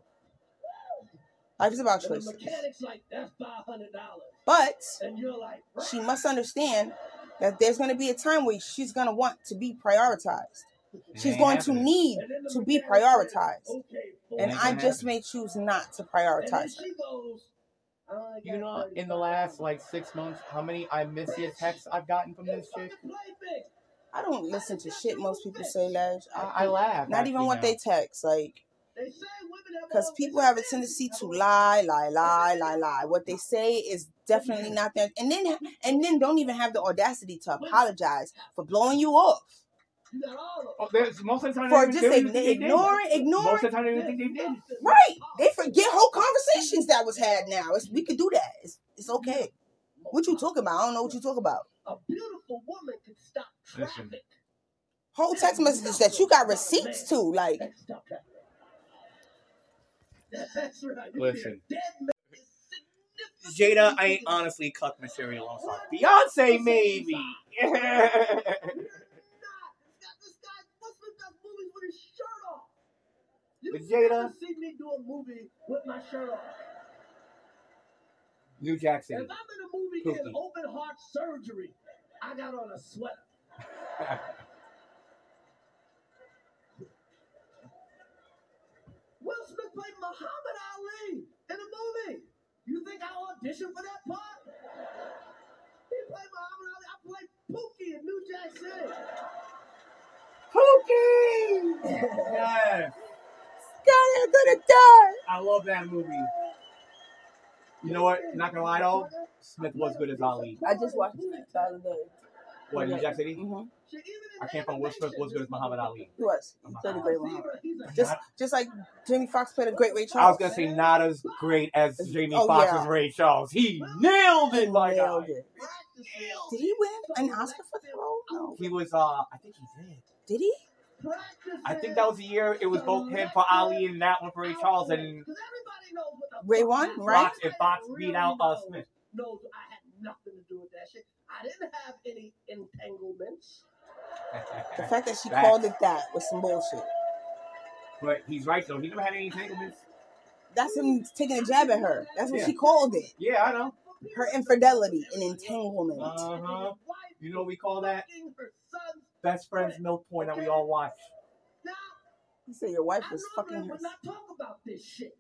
Life is about choices, mechanic's like, that's five hundred dollars. but And you're like, she must understand that there's going to be a time where she's going to want to be prioritized. She's going to need to be prioritized. Okay, And I just may choose not to prioritize her. Oh, you know, in the last like six months, how many I miss you texts I've gotten from this chick? Fucking play big. I don't listen to shit most people say, Ledge. I, I laugh. Not even what now. they text, like, They say women have because people have a tendency to lie, lie, lie, lie, lie. What they say is definitely not there, and then and then don't even have the audacity to apologize for blowing you off, You got all of Oh, there's, most of the time, for just don't ign- think they did. ignoring, ignoring. Most of the time, they don't think they did. Right. They forget whole conversations that was had now. It's, we could do that. It's, it's okay. What you talking about? I don't know what you talk about. A beautiful woman could stop Listen. traffic. Whole text messages that you got receipts to. Like, That stop traffic. That's right. Listen. Dead man is significant. Jada, I ain't honestly cut material on song. Beyonce, maybe. You're not. This guy, this guy, what's the best movies with his shirt off? You But never Jada- see me do a movie with my shirt off. New Jack If I'm in a movie Pookie. getting open heart surgery, I got on a sweater. Will Smith played Muhammad Ali in a movie. You think I auditioned for that part? He played Muhammad Ali. I played Pookie in New Jack City. Pookie! yes. God, I'm gonna die. I love that movie. You know what? Not gonna lie though, Smith was good as Ali. I just watched it the other day. What, New Jack City? Mm-hmm. Shit, even in I came from Will Smith was good as Muhammad Ali. He was. He played a great one. Just, just like Jamie Foxx played a great Ray Charles. I was gonna say not as great as Jamie Oh, Foxx's yeah. Ray Charles. He nailed it, my Nailed guy. it. Did he win an Oscar for that role? No. He was uh I think he did. Did he? I think that was the year it was both him for Ali and that one for Ray Charles and Ray won, right? Foxx and Foxx beat out uh Smith. knows I had nothing to do with that shit. I didn't have any entanglements. The fact that she Facts. called it that was some bullshit. But he's right though. He never had any entanglements. That's him taking a jab at her. That's what Yeah. she called it. Yeah, I know. Her infidelity and entanglement. Uh huh. You know what we call that? Fucking her son's Best friends milk point that we all watch. now. You say your wife I was normally fucking her. would not talk about this shit.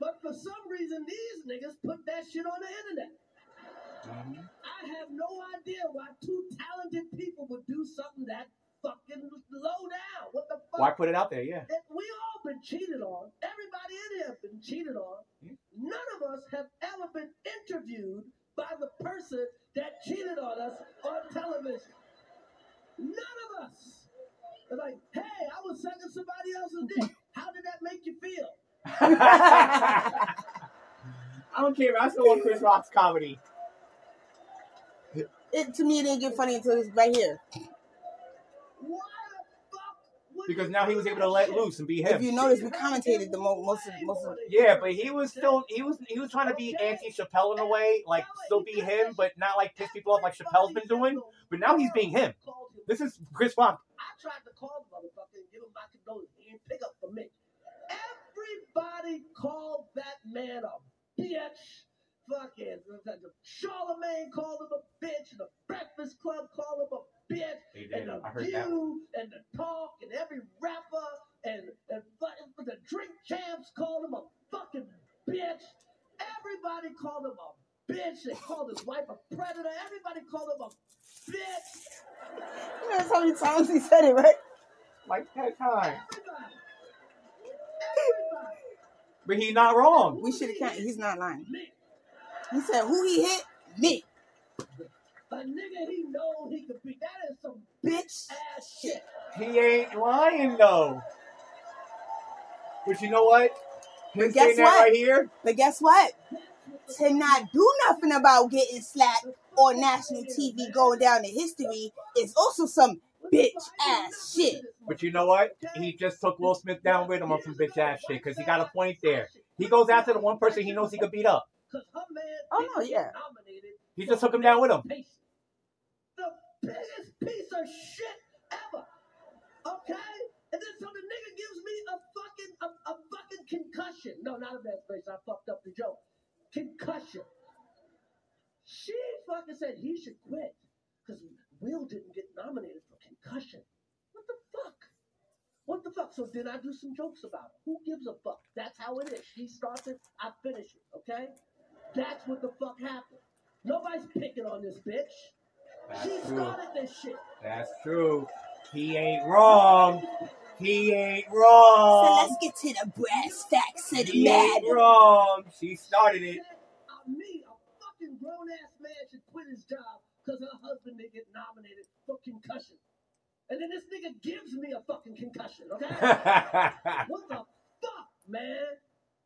But for some reason, these niggas put that shit on the internet. Mhm. I have no idea why two talented people would do something that fucking low down. What the fuck? Why put it out there? Yeah. That we all been cheated on. Everybody in here have been cheated on. Yeah. None of us have ever been interviewed by the person that cheated on us on television. None of us. They're like, hey, I was sucking somebody else's dick. How did that make you feel? I don't care. I still want Chris Rock's comedy. It to me it didn't get funny until it's right here. Why the fuck because now he was able to let loose and be him. If you notice, we commentated the mo- most of most of. Yeah, but he was still he was he was trying to be anti Chappelle in a way, like still be him, but not like piss people off like Chappelle's been doing. But now he's being him. This is Chris Rock. I tried to call the motherfucker and give him my condolences. He didn't pick up for me. Everybody called that man a bitch. Fucking Charlemagne called him a bitch, and the Breakfast Club called him a bitch, and the I heard that. View, and the Talk, and every rapper, and and fu- the Drink Champs called him a fucking bitch. Everybody called him a bitch. They called his wife a predator. Everybody called him a bitch. You know how many times he said it, right? Like that time. Everybody. Everybody. But he's not wrong. We should have counted. He's not lying. He said, "Who he hit? Me, A nigga he know he could beat. That is some bitch." ass shit. He ain't lying though. But you know what? Him But guess saying that what? right here, But guess what? To not do nothing about getting slapped on national TV going down in history is also some bitch ass shit. but you know what? He just took Will Smith down with him on some bitch ass shit because he got a point there. He goes after the one person he knows he could beat up. Cause her man Oh, no, yeah. He just took him down with him. patient. The biggest piece of shit ever. Okay? And then so the nigga gives me a fucking a, a fucking concussion. No, not a bad space. I fucked up the joke. Concussion. She fucking said he should quit because Will didn't get nominated for concussion. What the fuck? What the fuck? So did I do some jokes about it? Who gives a fuck? That's how it is. She starts it, I finish it. Okay? That's what the fuck happened. Nobody's picking on this bitch. She That's true. started this shit. That's true. He ain't wrong. He ain't wrong. So let's get to the brass tacks of the He ain't wrong. She started it. Me, a fucking grown ass man, should quit his job because her husband didn't get nominated for concussion. And then this nigga gives me a fucking concussion, okay? what the fuck, man?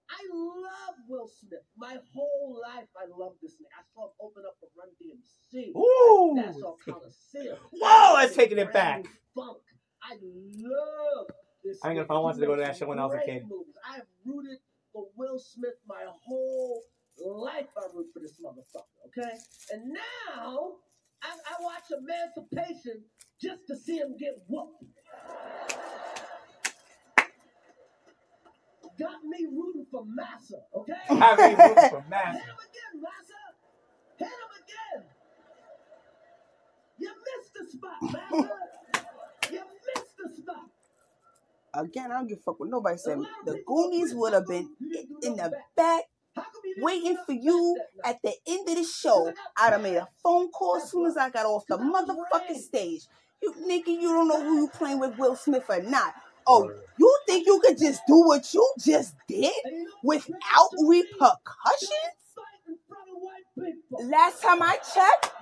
I love Will Smith. My whole life, I love this nigga. I saw him open up for Run DMC. Ooh. Nassau Coliseum. Whoa, that's taking it back. Funk. I love this. I ain't gonna- I wanted to go to that show when I was a kid. Movies. I have rooted for Will Smith my whole life. I root for this motherfucker. Okay, and now I, I watch Emancipation just to see him get whooped. Got me rooting for Massa. Okay. Have me root for Massa. Hit him again, Massa. Hit him again. You missed the spot, Massa. you missed the spot. Again, I don't give a fuck what nobody said. The Goonies would have been oh, You didn't do in the nothing back How come you didn't waiting for you back that night? at the end of the show. I'd have made a phone call as soon as I got off the motherfucking stage. You nigga, you don't know who you playing with, Will Smith or not. Oh, you think you could just do what you just did And you know without repercussions? Fight in front of white people. Last time I checked,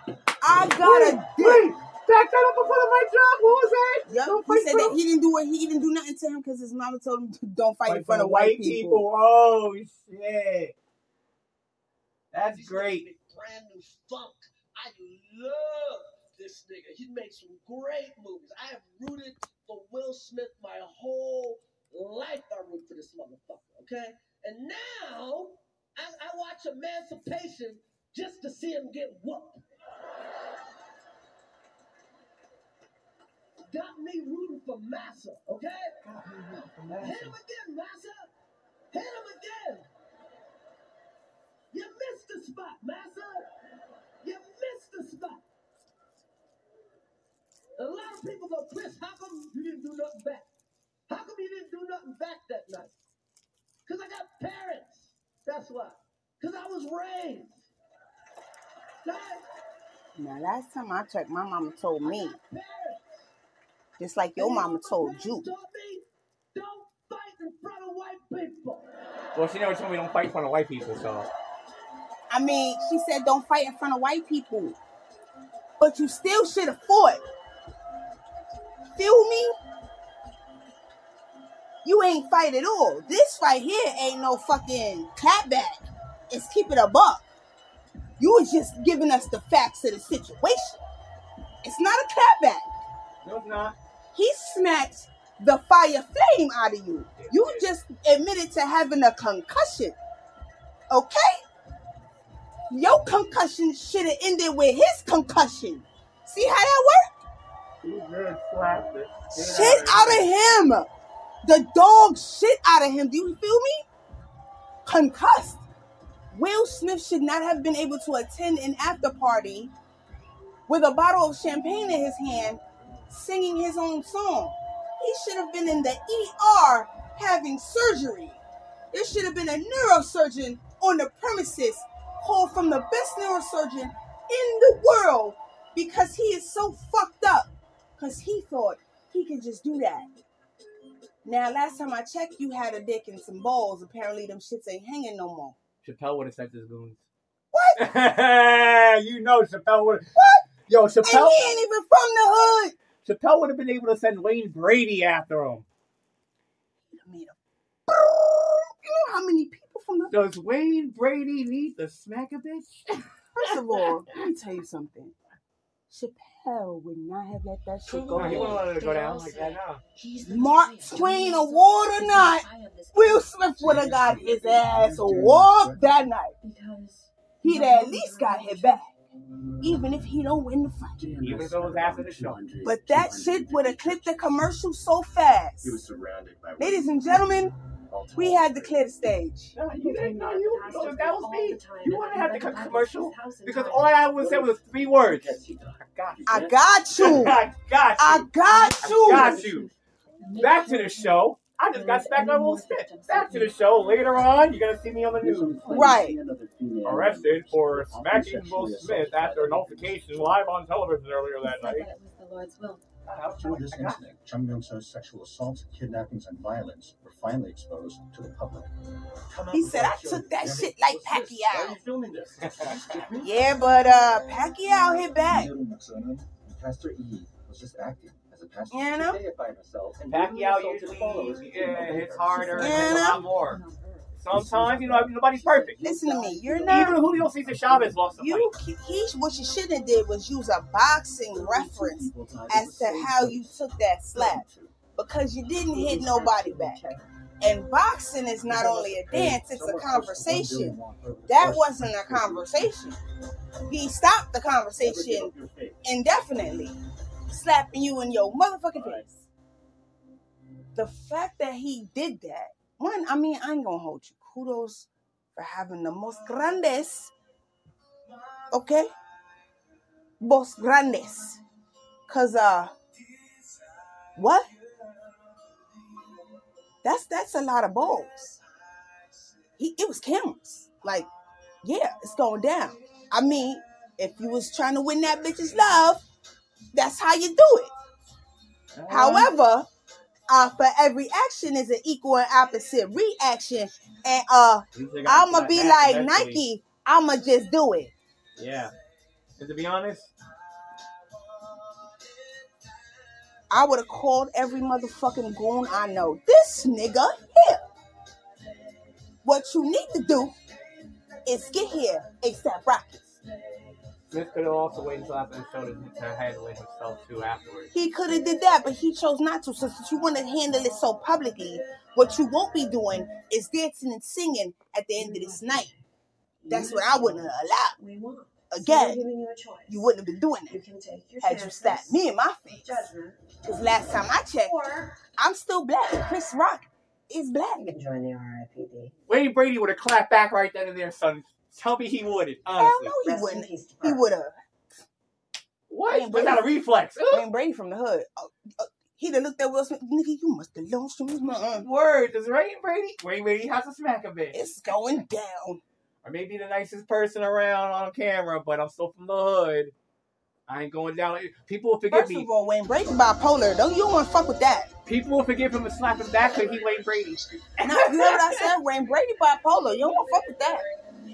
I got a dick. Wait, back that up before the mic drop. What was that? Yep, Don't he fight said that he didn't do it. He didn't do nothing to him because his mama told him to don't fight, in front of white people. Oh shit. That's This great. Brand new funk. I love this nigga. He made some great movies. I have rooted for Will Smith my whole life. I root for this motherfucker. Okay, and now I, I watch Emancipation just to see him get whooped. Got me rooting for Massa. Okay. Hit him again, Massa. Hit him again. You missed the spot, Massa. You missed the spot. A lot of people go, Chris, how come you didn't do nothing back? How come you didn't do nothing back that night? Because I got parents. That's why. Because I was raised. Right? Now, last time I checked, my mama told me, just like your And you know mama told you. Told me, don't fight in front of white people. Well, she never told me don't fight in front of white people, so. I mean, she said don't fight in front of white people. But you still should have fought. Feel me? You ain't fight at all. This fight here ain't no fucking clapback. It's keep it a buck. You was just giving us the facts of the situation. It's not a clapback. No, it's not. He smacked the fire flame out of you. You just admitted to having a concussion. Okay? Your concussion should have ended with his concussion. See how that worked? Shit out of him. The dog shit out of him. Do you feel me? Concussed. Will Smith should not have been able to attend an after party with a bottle of champagne in his hand, singing his own song. He should have been in the ER having surgery. There should have been a neurosurgeon on the premises called from the best neurosurgeon in the world because he is so fucked up because he thought he could just do that. Now, last time I checked, you had a dick and some balls. Apparently, them shits ain't hanging no more. Chappelle would have sent his goons. What? you know Chappelle would. What? Yo, And Chappelle. he ain't even from the hood. Chappelle would have been able to send Wayne Brady after him. You know how many people from the Does Wayne Brady need to smack a bitch? First of all, let me tell you something. Chappelle would not have let that shit go No, he down. wouldn't let it go down like that now. Mark Twain award or not, Will Smith would have got his ass whooped that night. He'd at least got hit back, even if he don't win the fight. Even though it was after the show. But that shit would have clipped the commercial so fast. He was surrounded by Ladies and gentlemen, we had to clear the stage. No, you didn't know you. So that was me. You wouldn't have to cut commercial because all I would say was three words. I got you. I got you. I got you. got you. I got you. Back to the show. I just got smacked by Will Smith. Back to the show. Later on, you're gonna see me on the news. Right. Arrested for smacking Will Smith after an altercation live on television earlier that night. That was the Lord's will. After this incident, Chung Myung So's sexual assaults, kidnappings, and violence were finally exposed to the public. He said, I took that shit like Why are you Pacquiao. filming this? Yeah, but uh, Pacquiao hit back. Pastor E was just acting as a pastor. You know? Pacquiao usually yeah, hits harder, Yeah, a lot more. Sometimes, you know, nobody's perfect. Listen to me. You're Even not. Julio Cesar Chavez lost a You, fight. he, what you should have did was use a boxing reference as to how you took that slap because you didn't hit nobody back. And boxing is not only a dance; it's a conversation. That wasn't a conversation. He stopped the conversation indefinitely, slapping you in your motherfucking face. The fact that he did that, one, I mean, I ain't gonna hold you. Kudos for having the most grandes, okay? Most grandes. Cause uh what? That's that's a lot of balls. He it was cameras. Like, yeah, it's going down. I mean, if you was trying to win that bitch's love, that's how you do it. However, uh, for every action is an equal and opposite reaction. And uh, I'ma be like Nike, I'ma just do it. Yeah. And to be honest, I would have called every motherfucking goon I know. This nigga here. What you need to do is get here, ASAP Rockets. Smith could have also waited until after the show to, to handle it himself too afterwards. He could have did that, but he chose not to. So since you want to handle it so publicly, what you won't be doing is dancing and singing at the end of this night. That's what I wouldn't have allowed. We won't. Again, So we're giving you a choice. You wouldn't have been doing You that can take your had you slapped me in my face. Judgment. Because last time I checked, Or I'm still black. Chris Rock is black. you can join the RIPD. Wayne Brady would have clapped back right then and there, son. Tell me he wouldn't, Hell honestly. no, he Rest wouldn't. He would have. What? Wayne Was that a reflex? Ugh. Wayne Brady from the hood. Oh, oh, he'd have looked at Will Smith. Nigga, you must have lost your mind. Word. Does Wayne Brady? Wayne Brady has to smack of it. It's going down. I may be the nicest person around on camera, but I'm still from the hood. I ain't going down. People will forgive First me. of all, Wayne Brady bipolar. Don't you want to fuck with that? People will forgive him and slap him back because he Wayne Brady. No, you heard what I said? Wayne Brady bipolar. You don't want to fuck with that.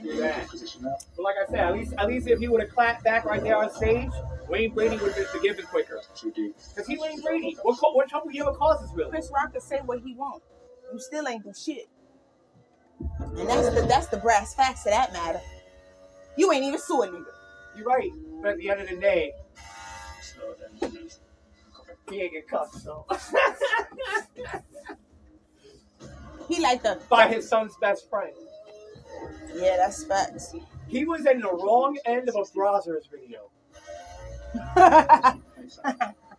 But like I said, at least at least if he would have clapped back right there on stage, Wayne Brady would have been forgiven quicker. Because he Wayne Brady. What, what trouble you ever causes, really? Chris Rock can say what he want. You still ain't do shit. And that's the that's the brass facts of that matter. You ain't even suing nigga. You're right. But at the end of the day, He ain't get cuffed, so. He like the By his son's best friend. Yeah, that's facts. He was in the wrong end of a Brazzers video.